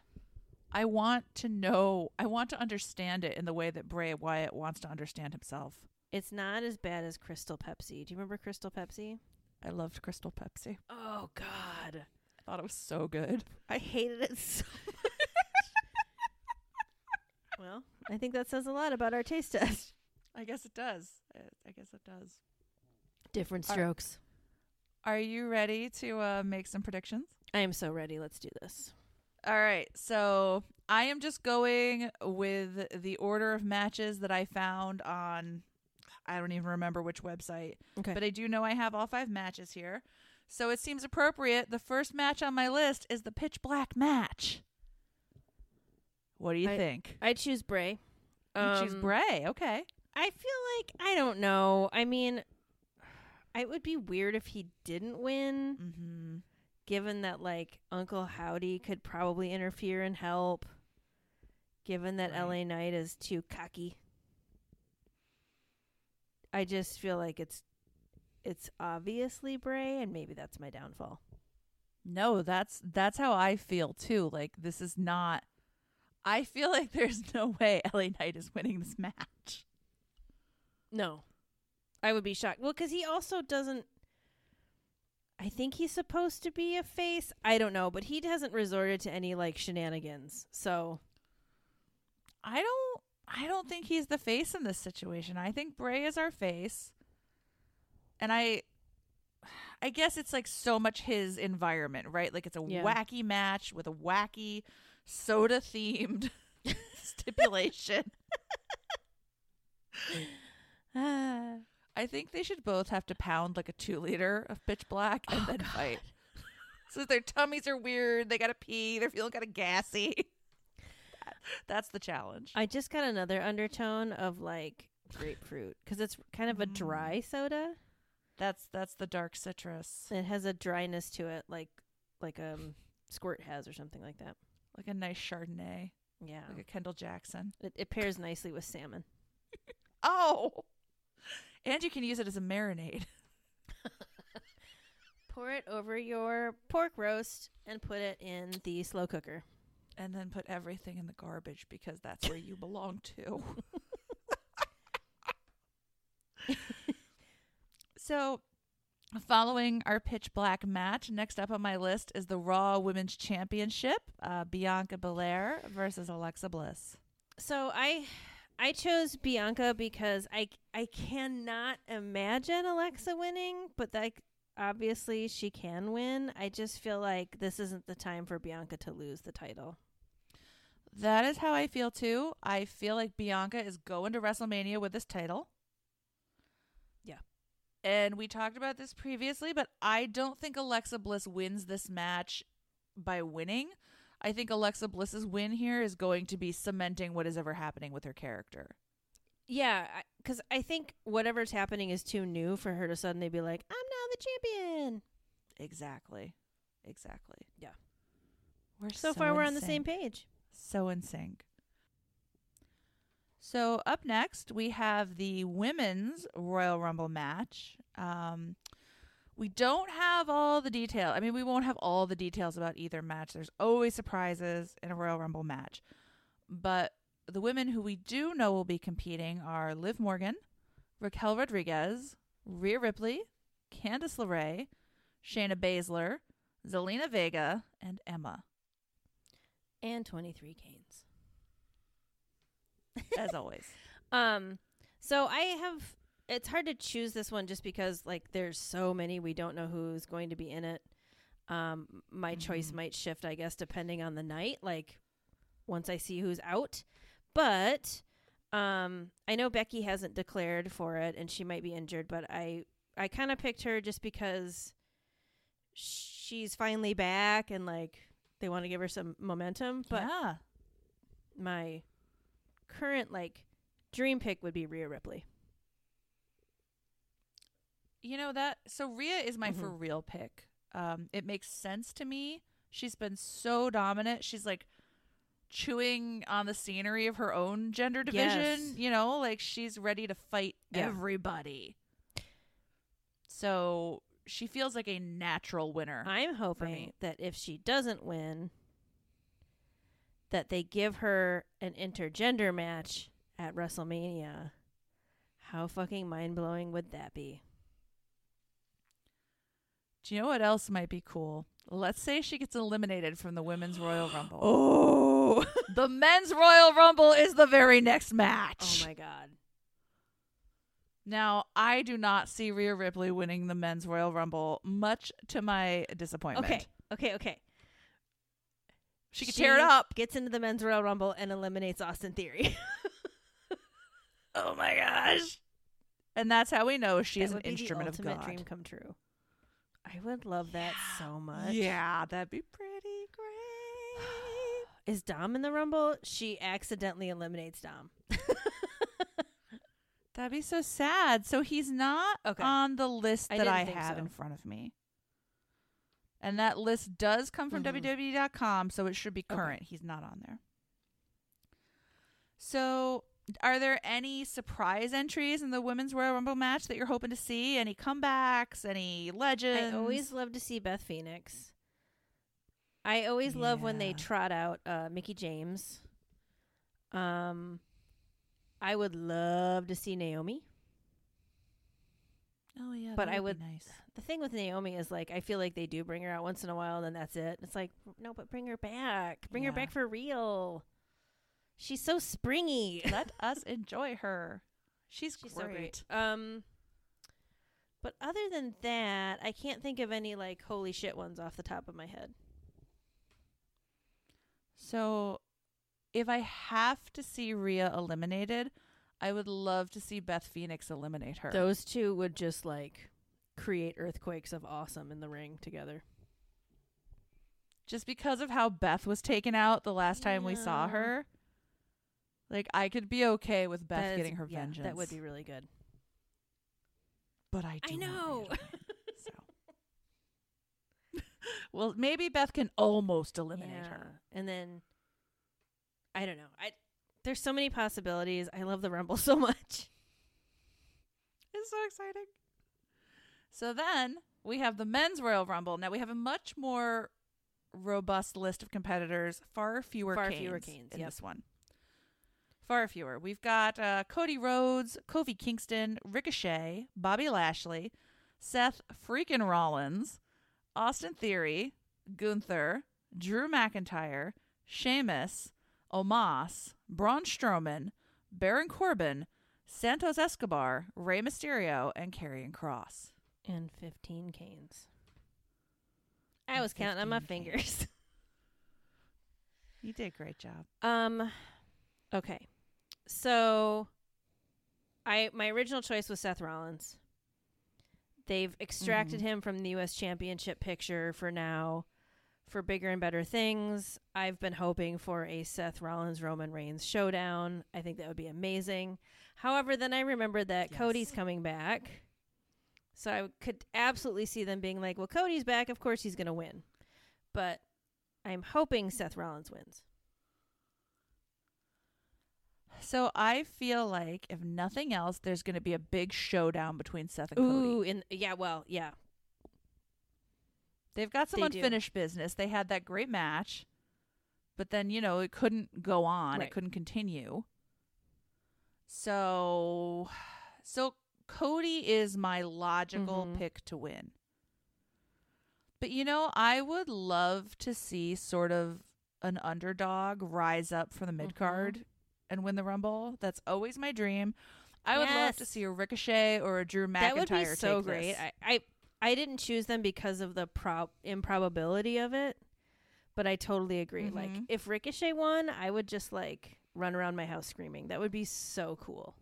I want to know. I want to understand it in the way that Bray Wyatt wants to understand himself. It's not as bad as Crystal Pepsi. Do you remember Crystal Pepsi? I loved Crystal Pepsi. Oh God. I thought it was so good. I hated it so much. well, I think that says a lot about our taste test. I guess it does. I- I guess it does. Different Are- strokes. Are you ready to uh, make some predictions? I am so ready. Let's do this. All right. So I am just going with the order of matches that I found on, I don't even remember which website, Okay. but I do know I have all five matches here. So it seems appropriate. The first match on my list is the pitch black match. What do you I- think? I choose Bray. You choose Um, Bray. Okay. I feel like I don't know. I mean, it would be weird if he didn't win, Mm-hmm. given that like Uncle Howdy could probably interfere and help. Given that Right. LA Knight is too cocky. I just feel like it's it's obviously Bray and maybe that's my downfall. No, that's that's how I feel too. Like this is not. I feel like there's no way LA Knight is winning this match. No. I would be shocked. Well, cuz he also doesn't I think he's supposed to be a face. I don't know, but he hasn't resorted to any like shenanigans. So, I don't. I don't think he's the face in this situation. I think Bray is our face, and I. I guess it's like so much his environment, right? Like it's a Yeah. wacky match with a wacky soda themed stipulation. Ah. I think they should both have to pound like a two liter of pitch black and Oh, then God. fight. So their tummies are weird. They gotta pee. They're feeling kind of gassy. That's the challenge. I just got another undertone of like grapefruit cuz it's kind of a Mm. dry soda. That's that's the dark citrus, It has a dryness to it like like um squirt has or something like that. like a nice Chardonnay, Yeah. like a Kendall Jackson. It, it pairs nicely with salmon. Oh, and you can use it as a marinade. Pour it over your pork roast and put it in the slow cooker. and then put everything in the garbage because that's where you belong to. so, following our pitch black match, next up on my list is the Raw Women's Championship uh, Bianca Belair versus Alexa Bliss. So I I chose Bianca because I I cannot imagine Alexa winning, but like obviously she can win. I just feel like this isn't the time for Bianca to lose the title. That is how I feel too. I feel like Bianca is going to WrestleMania with this title. Yeah. And we talked about this previously, but I don't think Alexa Bliss wins this match by winning. I think Alexa Bliss's win here is going to be cementing what is ever happening with her character. Yeah, because I think whatever's happening is too new for her to suddenly be like, "I'm now the champion." Exactly. Exactly. Yeah. We're So, so far, we're on the same page. So in sync. So up next, we have the women's Royal Rumble match. Um, we don't have all the detail. I mean, we won't have all the details about either match. There's always surprises in a Royal Rumble match. But the women who we do know will be competing are Liv Morgan, Raquel Rodriguez, Rhea Ripley, Candice LeRae, Shayna Baszler, Zelina Vega, and Emma, And 23 canes. as always. Um, so I have. It's hard to choose this one just because like there's so many we don't know who's going to be in it. Um, my choice Mhm. might shift, I guess, depending on the night. Like once I see who's out, but um, I know Becky hasn't declared for it and she might be injured, but I I kind of picked her just because she's finally back and like they want to give her some momentum. But yeah. my current like dream pick would be Rhea Ripley. You know that so Rhea is my Mhm. for real pick. Um it makes sense to me. She's been so dominant. She's like chewing on the scenery of her own gender division, Yes. you know, like she's ready to fight Yeah. everybody. So she feels like a natural winner. I'm hoping that if she doesn't win, that they give her an intergender match at WrestleMania. How fucking mind blowing would that be? Do you know what else might be cool? Let's say she gets eliminated from the women's Royal Rumble. Oh, The men's Royal Rumble is the very next match. oh my god! Now, I do not see Rhea Ripley winning the men's Royal Rumble, much to my disappointment. Okay, okay, okay. She could tear it up. Gets into the men's Royal Rumble and eliminates Austin Theory. Oh my gosh. And that's how we know she That is an would the instrument of ultimate God. dream come true. I would love that so much. Yeah, that'd be pretty great. Is Dom in the Rumble? She accidentally eliminates Dom. That'd be so sad. So he's not Okay. on the list I that didn't I think have so. in front of me. And that list does come from Mhm. WWE.com, so it should be current. He's not on there. So, are there any surprise entries in the Women's Royal Rumble match that you're hoping to see? Any comebacks? Any legends? I always love to see Beth Phoenix. I always love when they trot out uh, Mickie James. Um, I would love to see Naomi. Oh yeah, but I would, nice. The thing with Naomi is like I feel like they do bring her out once in a while, and then that's it. It's like no, but bring her back. Bring her back for real. She's so springy. Let us enjoy her. She's, She's great. so great. Um, but other than that, I can't think of any like holy shit ones off the top of my head. So, if I have to see Rhea eliminated, I would love to see Beth Phoenix eliminate her. Those two would just like create earthquakes of awesome in the ring together. Just because of how Beth was taken out the last time we saw her. Like I could be okay with Beth That is- getting her yeah, vengeance. That would be really good. But I do I know. So. well, maybe Beth can almost eliminate her. And then I don't know. I there's so many possibilities. I love the Rumble so much. It's so exciting. So then we have the men's Royal Rumble. Now we have a much more robust list of competitors, far fewer Far canes fewer canes, in yep. this one. Far fewer. We've got uh, Cody Rhodes, Kofi Kingston, Ricochet, Bobby Lashley, Seth freaking Rollins, Austin Theory, Gunther, Drew McIntyre, Sheamus, Omos, Braun Strowman, Baron Corbin, Santos Escobar, Rey Mysterio, and Karrion Kross. And 15 canes. I And was counting on my 15 fingers. You did a great job. Um okay. So I my original choice was Seth Rollins. They've extracted Mhm. him from the US championship picture for now for bigger and better things. I've been hoping for a Seth Rollins Roman Reigns showdown. I think that would be amazing. However, then I remembered that Yes. Cody's coming back. So I could absolutely see them being like, "Well, Cody's back, of course he's going to win." But I'm hoping Seth Rollins wins. So I feel like if nothing else, there's going to be a big showdown between Seth and Ooh, Cody. in yeah, well, yeah. They've got some They do. unfinished business. They had that great match, but then you know it couldn't go on. Right. It couldn't continue. So, so Cody is my logical Mhm. pick to win. But you know, I would love to see sort of an underdog rise up from the mid card and win the Rumble. That's always my dream. I would love to see a Ricochet or a Drew McIntyre. that would be so great. I, I I didn't choose them because of the prob improbability of it, but I totally agree. Like Mhm. if Ricochet won, I would just like run around my house screaming. That would be so cool.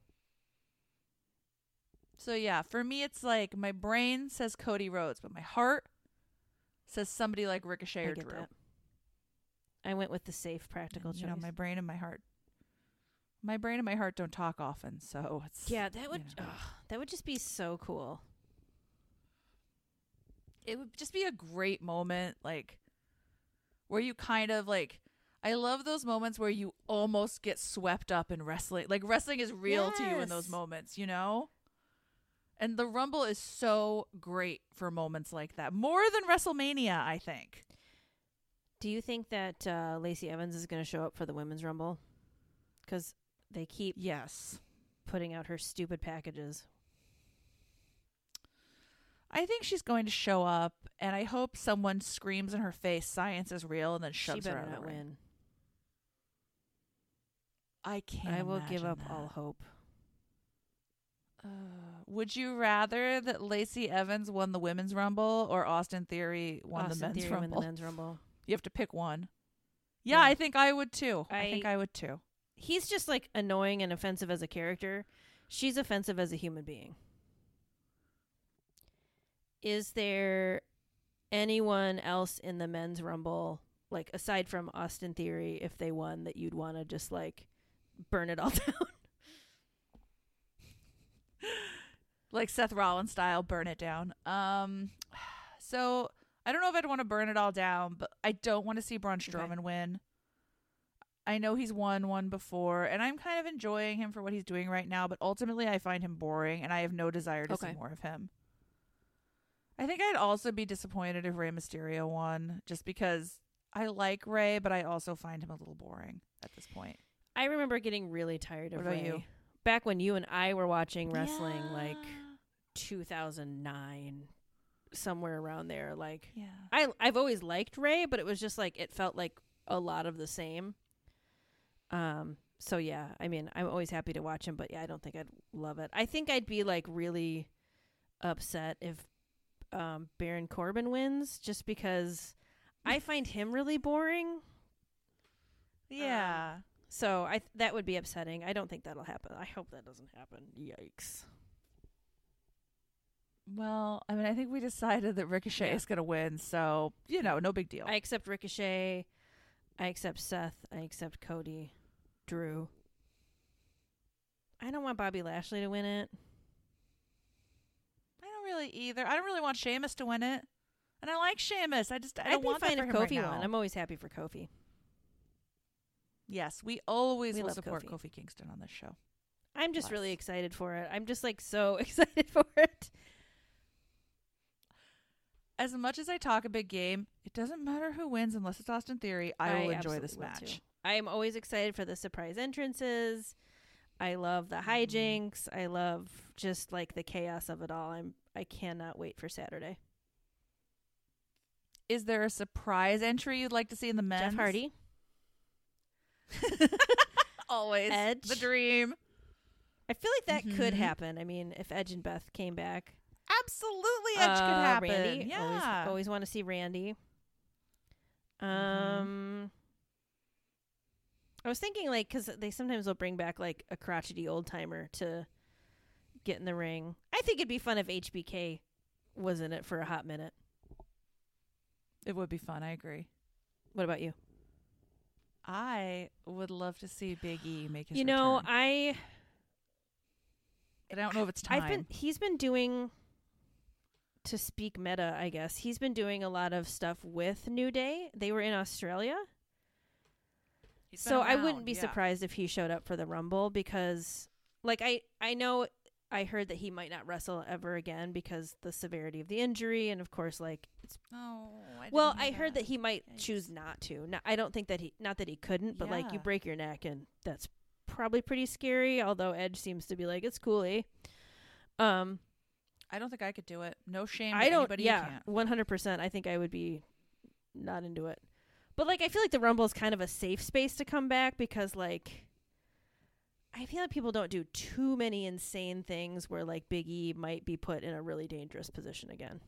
So yeah, for me it's like my brain says Cody Rhodes, but my heart says somebody like Ricochet I or Drew. that. I went with the safe, practical And, choice. you know, my brain and my heart. My brain and my heart don't talk often, so it's yeah, that would know. ugh, that would just be so cool. it would just be a great moment like where you kind of like I love those moments where you almost get swept up in wrestling. Like wrestling is real to you in those moments, you know? And the Rumble is so great for moments like that. More than WrestleMania, I think. Do you think that uh, Lacey Evans is going to show up for the women's rumble? Because they keep Yes. putting out her stupid packages. I think she's going to show up, and I hope someone screams in her face, "Science is real," and then shoves her out of the ring. win. I can't. I will give up that. all hope. Uh, would you rather that Lacey Evans won the women's rumble or Austin Theory won Austin the men's Theory rumble? the men's rumble. You have to pick one. Yeah, Yeah. I think I would too. I, think I- I would too. He's just like annoying and offensive as a character. She's offensive as a human being. Is there anyone else in the men's rumble, like aside from Austin Theory, if they won, that you'd want to just like burn it all down? like Seth Rollins style, burn it down. Um, so I don't know if I'd want to burn it all down, but I don't want to see Braun Strowman win. I know he's won one before, and I'm kind of enjoying him for what he's doing right now, but ultimately I find him boring, and I have no desire to see more of him. I think I'd also be disappointed if Rey Mysterio won, just because I like Ray, but I also find him a little boring at this point. I remember getting really tired of What Ray. you? Back when you and I were watching wrestling, like 2009, somewhere around there. Like yeah. I, I've always liked Ray, but it was just like it felt like a lot of the same. Um. So yeah, I mean, I'm always happy to watch him, but yeah, I don't think I'd love it. I think I'd be like really upset if um, Baron Corbin wins, just because I find him really boring. Yeah. So I that would be upsetting. I don't think that'll happen. I hope that doesn't happen. Yikes. Well, I mean, I think we decided that Ricochet Yeah. is going to win, so you know, no big deal. I accept Ricochet. I accept Seth. I accept Cody. Drew. I don't want Bobby Lashley to win it. I don't really either. I don't really want Sheamus to win it, and I like Sheamus. I just I I'd don't want fine that if for right Kofi now. won. I'm always happy for Kofi. yes, we always We will love support Kofi. Kofi. Kingston on this show. I'm just really excited for it. I'm just like so excited for it. As much as I talk a big game, it doesn't matter who wins unless it's Austin Theory. I, will enjoy this will, match. too. I am always excited for the surprise entrances. I love the Mm-hmm. hijinks. I love just like the chaos of it all. I'm I cannot wait for Saturday. Is there a surprise entry you'd like to see in the men's? Jeff Hardy. always Edge. the dream. I feel like that could Mhm. happen. I mean, if Edge and Beth came back, Absolutely, Edge could Uh, happen. Randy, yeah, always, always want to see Randy. Mm-hmm. I was thinking like because they sometimes will bring back like a crotchety old timer to get in the ring. I think it'd be fun if HBK was in it for a hot minute. it would be fun. I agree. What about you? I would love to see Big E make his you know, return. I I don't know if it's time. I've been he's been doing to speak meta, I guess. He's been doing a lot of stuff with New Day. They were in Australia. He's so I wouldn't be yeah. surprised if he showed up for the Rumble because like I I know I heard that he might not wrestle ever again because the severity of the injury and of course like it's Oh, I well I heard that he might Yikes. choose not to. No, I don't think that he not that he couldn't, but like you break your neck and that's probably pretty scary, although Edge seems to be like it's cool, eh? Um I don't think I could do it. No shame. I don't. Yeah, one hundred percent. I think I would be not into it. But like, I feel like the Rumble is kind of a safe space to come back because like, I feel like people don't do too many insane things where like Big E might be put in a really dangerous position again.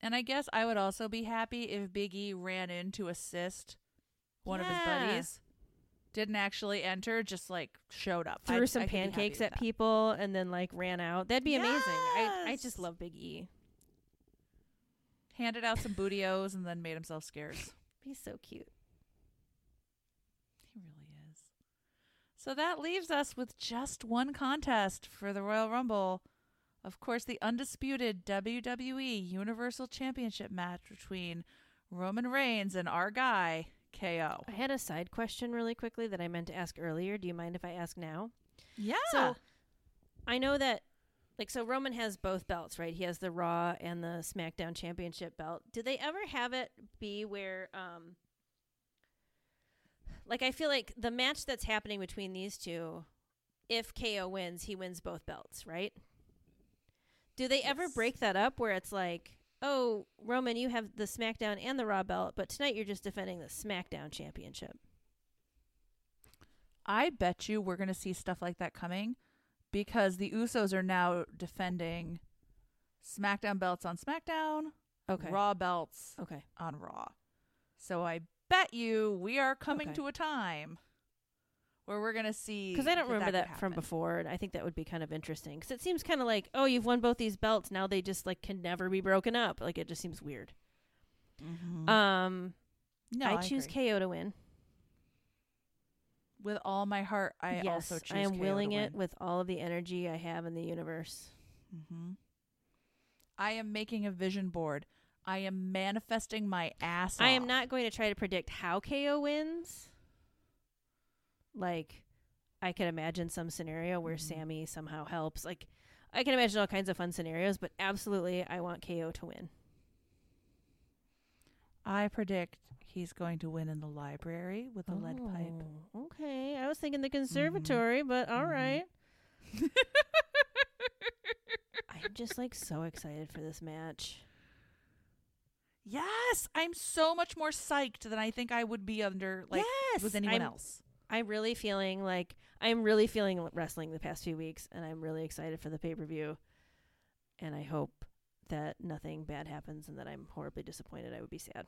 And I guess I would also be happy if Big E ran in to assist one of his buddies. Didn't actually enter, just like showed up. Threw I'd- some I could be happy pancakes at that. people and then like ran out. That'd be amazing. I I just love Big E. Handed out some Booty-O's and then made himself scarce. He's so cute. He really is. So that leaves us with just one contest for the Royal Rumble. Of course, the undisputed WWE Universal Championship match between Roman Reigns and our guy, KO. I had a side question really quickly that I meant to ask earlier. Do you mind if I ask now? Yeah. So I know that like so Roman has both belts, right? He has the Raw and the SmackDown Championship belt. Did they ever have it be where um like I feel like the match that's happening between these two if KO wins, he wins both belts, right? Do they ever break that up where it's like, "Oh, Roman, you have the SmackDown and the Raw belt, but tonight you're just defending the SmackDown Championship." I bet you we're going to see stuff like that coming because the Usos are now defending SmackDown belts on SmackDown, Okay. Raw belts Okay. on Raw. So I bet you we are coming Okay. to a time where we're going to see. Because I don't remember that, that, from before, and I think that would be kind of interesting. Because it seems kind of like, oh, you've won both these belts, now they just like can never be broken up. Like it just seems weird. Um, No, I choose agree. KO to win. With all my heart, I yes, also choose I am KO willing it with all of the energy I have in the universe. hmm I am making a vision board. I am manifesting my ass I am not going to try to predict how KO wins. Like, I could imagine some scenario where Mhm. Sami somehow helps. Like, I can imagine all kinds of fun scenarios, but absolutely, I want KO to win. I predict he's going to win in the library with a lead pipe. Oh, Okay, I was thinking the conservatory, but all Mhm. right. I'm just like so excited for this match. Yes, I'm so much more psyched than I think I would be under like yes, with anyone I'm, else. I'm really feeling like I'm really feeling wrestling the past few weeks, and I'm really excited for the pay per view. And I hope that nothing bad happens, and that I'm horribly disappointed. I would be sad.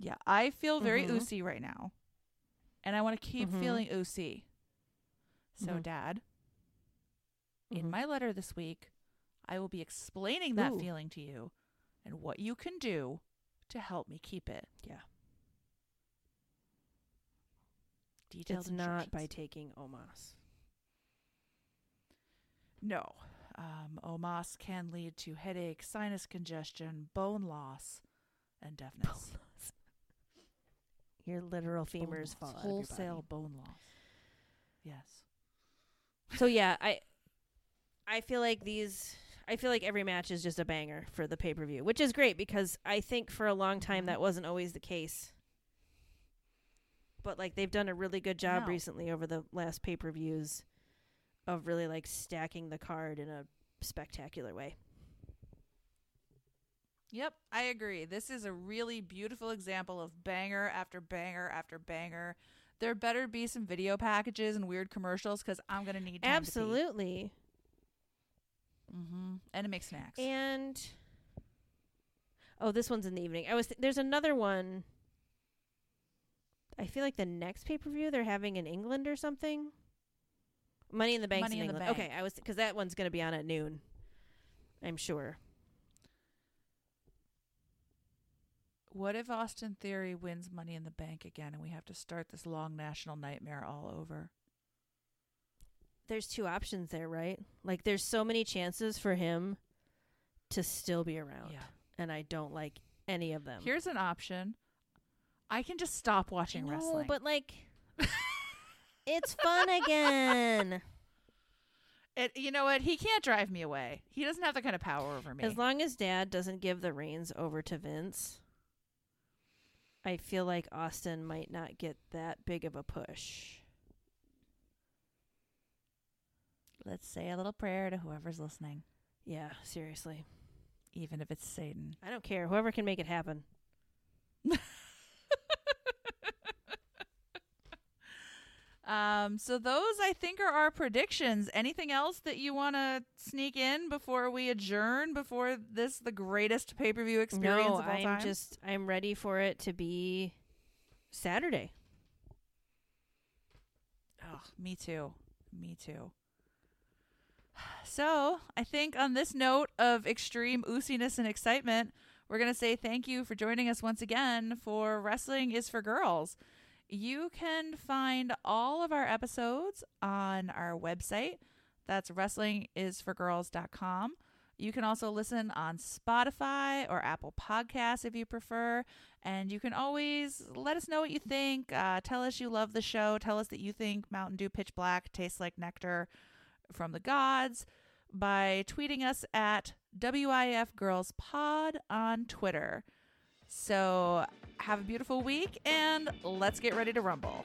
Yeah, I feel very oozy right now, and I want to keep Mhm. feeling oozy. So, Mhm. Dad, in Mhm. my letter this week, I will be explaining that Ooh. feeling to you and what you can do to help me keep it. Yeah. Detailed it's not by taking Omas. No. Um, OMAS can lead to headache, sinus congestion, bone loss, and deafness. Your literal femurs fall out of your Wholesale bone loss. Yes. So yeah, I I feel like these I feel like every match is just a banger for the pay per view, which is great because I think for a long time Mhm. that wasn't always the case. But like they've done a really good job No. recently over the last pay per views of really like stacking the card in a spectacular way. Yep, I agree. This is a really beautiful example of banger after banger after banger. There better be some video packages and weird commercials because I'm gonna need time Absolutely. Mm-hmm. And to make snacks. And oh, this one's in the evening. I was th- there's another one. I feel like the next pay per view they're having in England or something. Money in the Bank's Money in in the England. Bank. Okay, I was because that one's going to be on at noon. I'm sure. What if Austin Theory wins Money in the Bank again, and we have to start this long national nightmare all over? There's two options there, right? Like there's so many chances for him to still be around, Yeah. and I don't like any of them. Here's an option. I can just stop watching no, wrestling. but like, it's fun again. it, you know what? He can't drive me away. He doesn't have that kind of power over me. As long as dad doesn't give the reins over to Vince, I feel like Austin might not get that big of a push. Let's say a little prayer to whoever's listening, Yeah, seriously. even if it's Satan. I don't care. Whoever can make it happen. Um, so those I think are our predictions. Anything else that you want to sneak in before we adjourn? Before this, the greatest pay per view experience no, of all I'm time. just I'm ready for it to be Saturday. Oh, me too. Me too. So, I think on this note of extreme oosiness and excitement, we're going to say thank you for joining us once again for Wrestling is for Girls. You can find all of our episodes on our website. That's wrestlingisforgirls.com. You can also listen on Spotify or Apple Podcasts if you prefer. And you can always let us know what you think. Uh, tell us you love the show. Tell us that you think Mountain Dew Pitch Black tastes like nectar from the gods by tweeting us at WIF Girls Pod on Twitter. So have a beautiful week and let's get ready to rumble.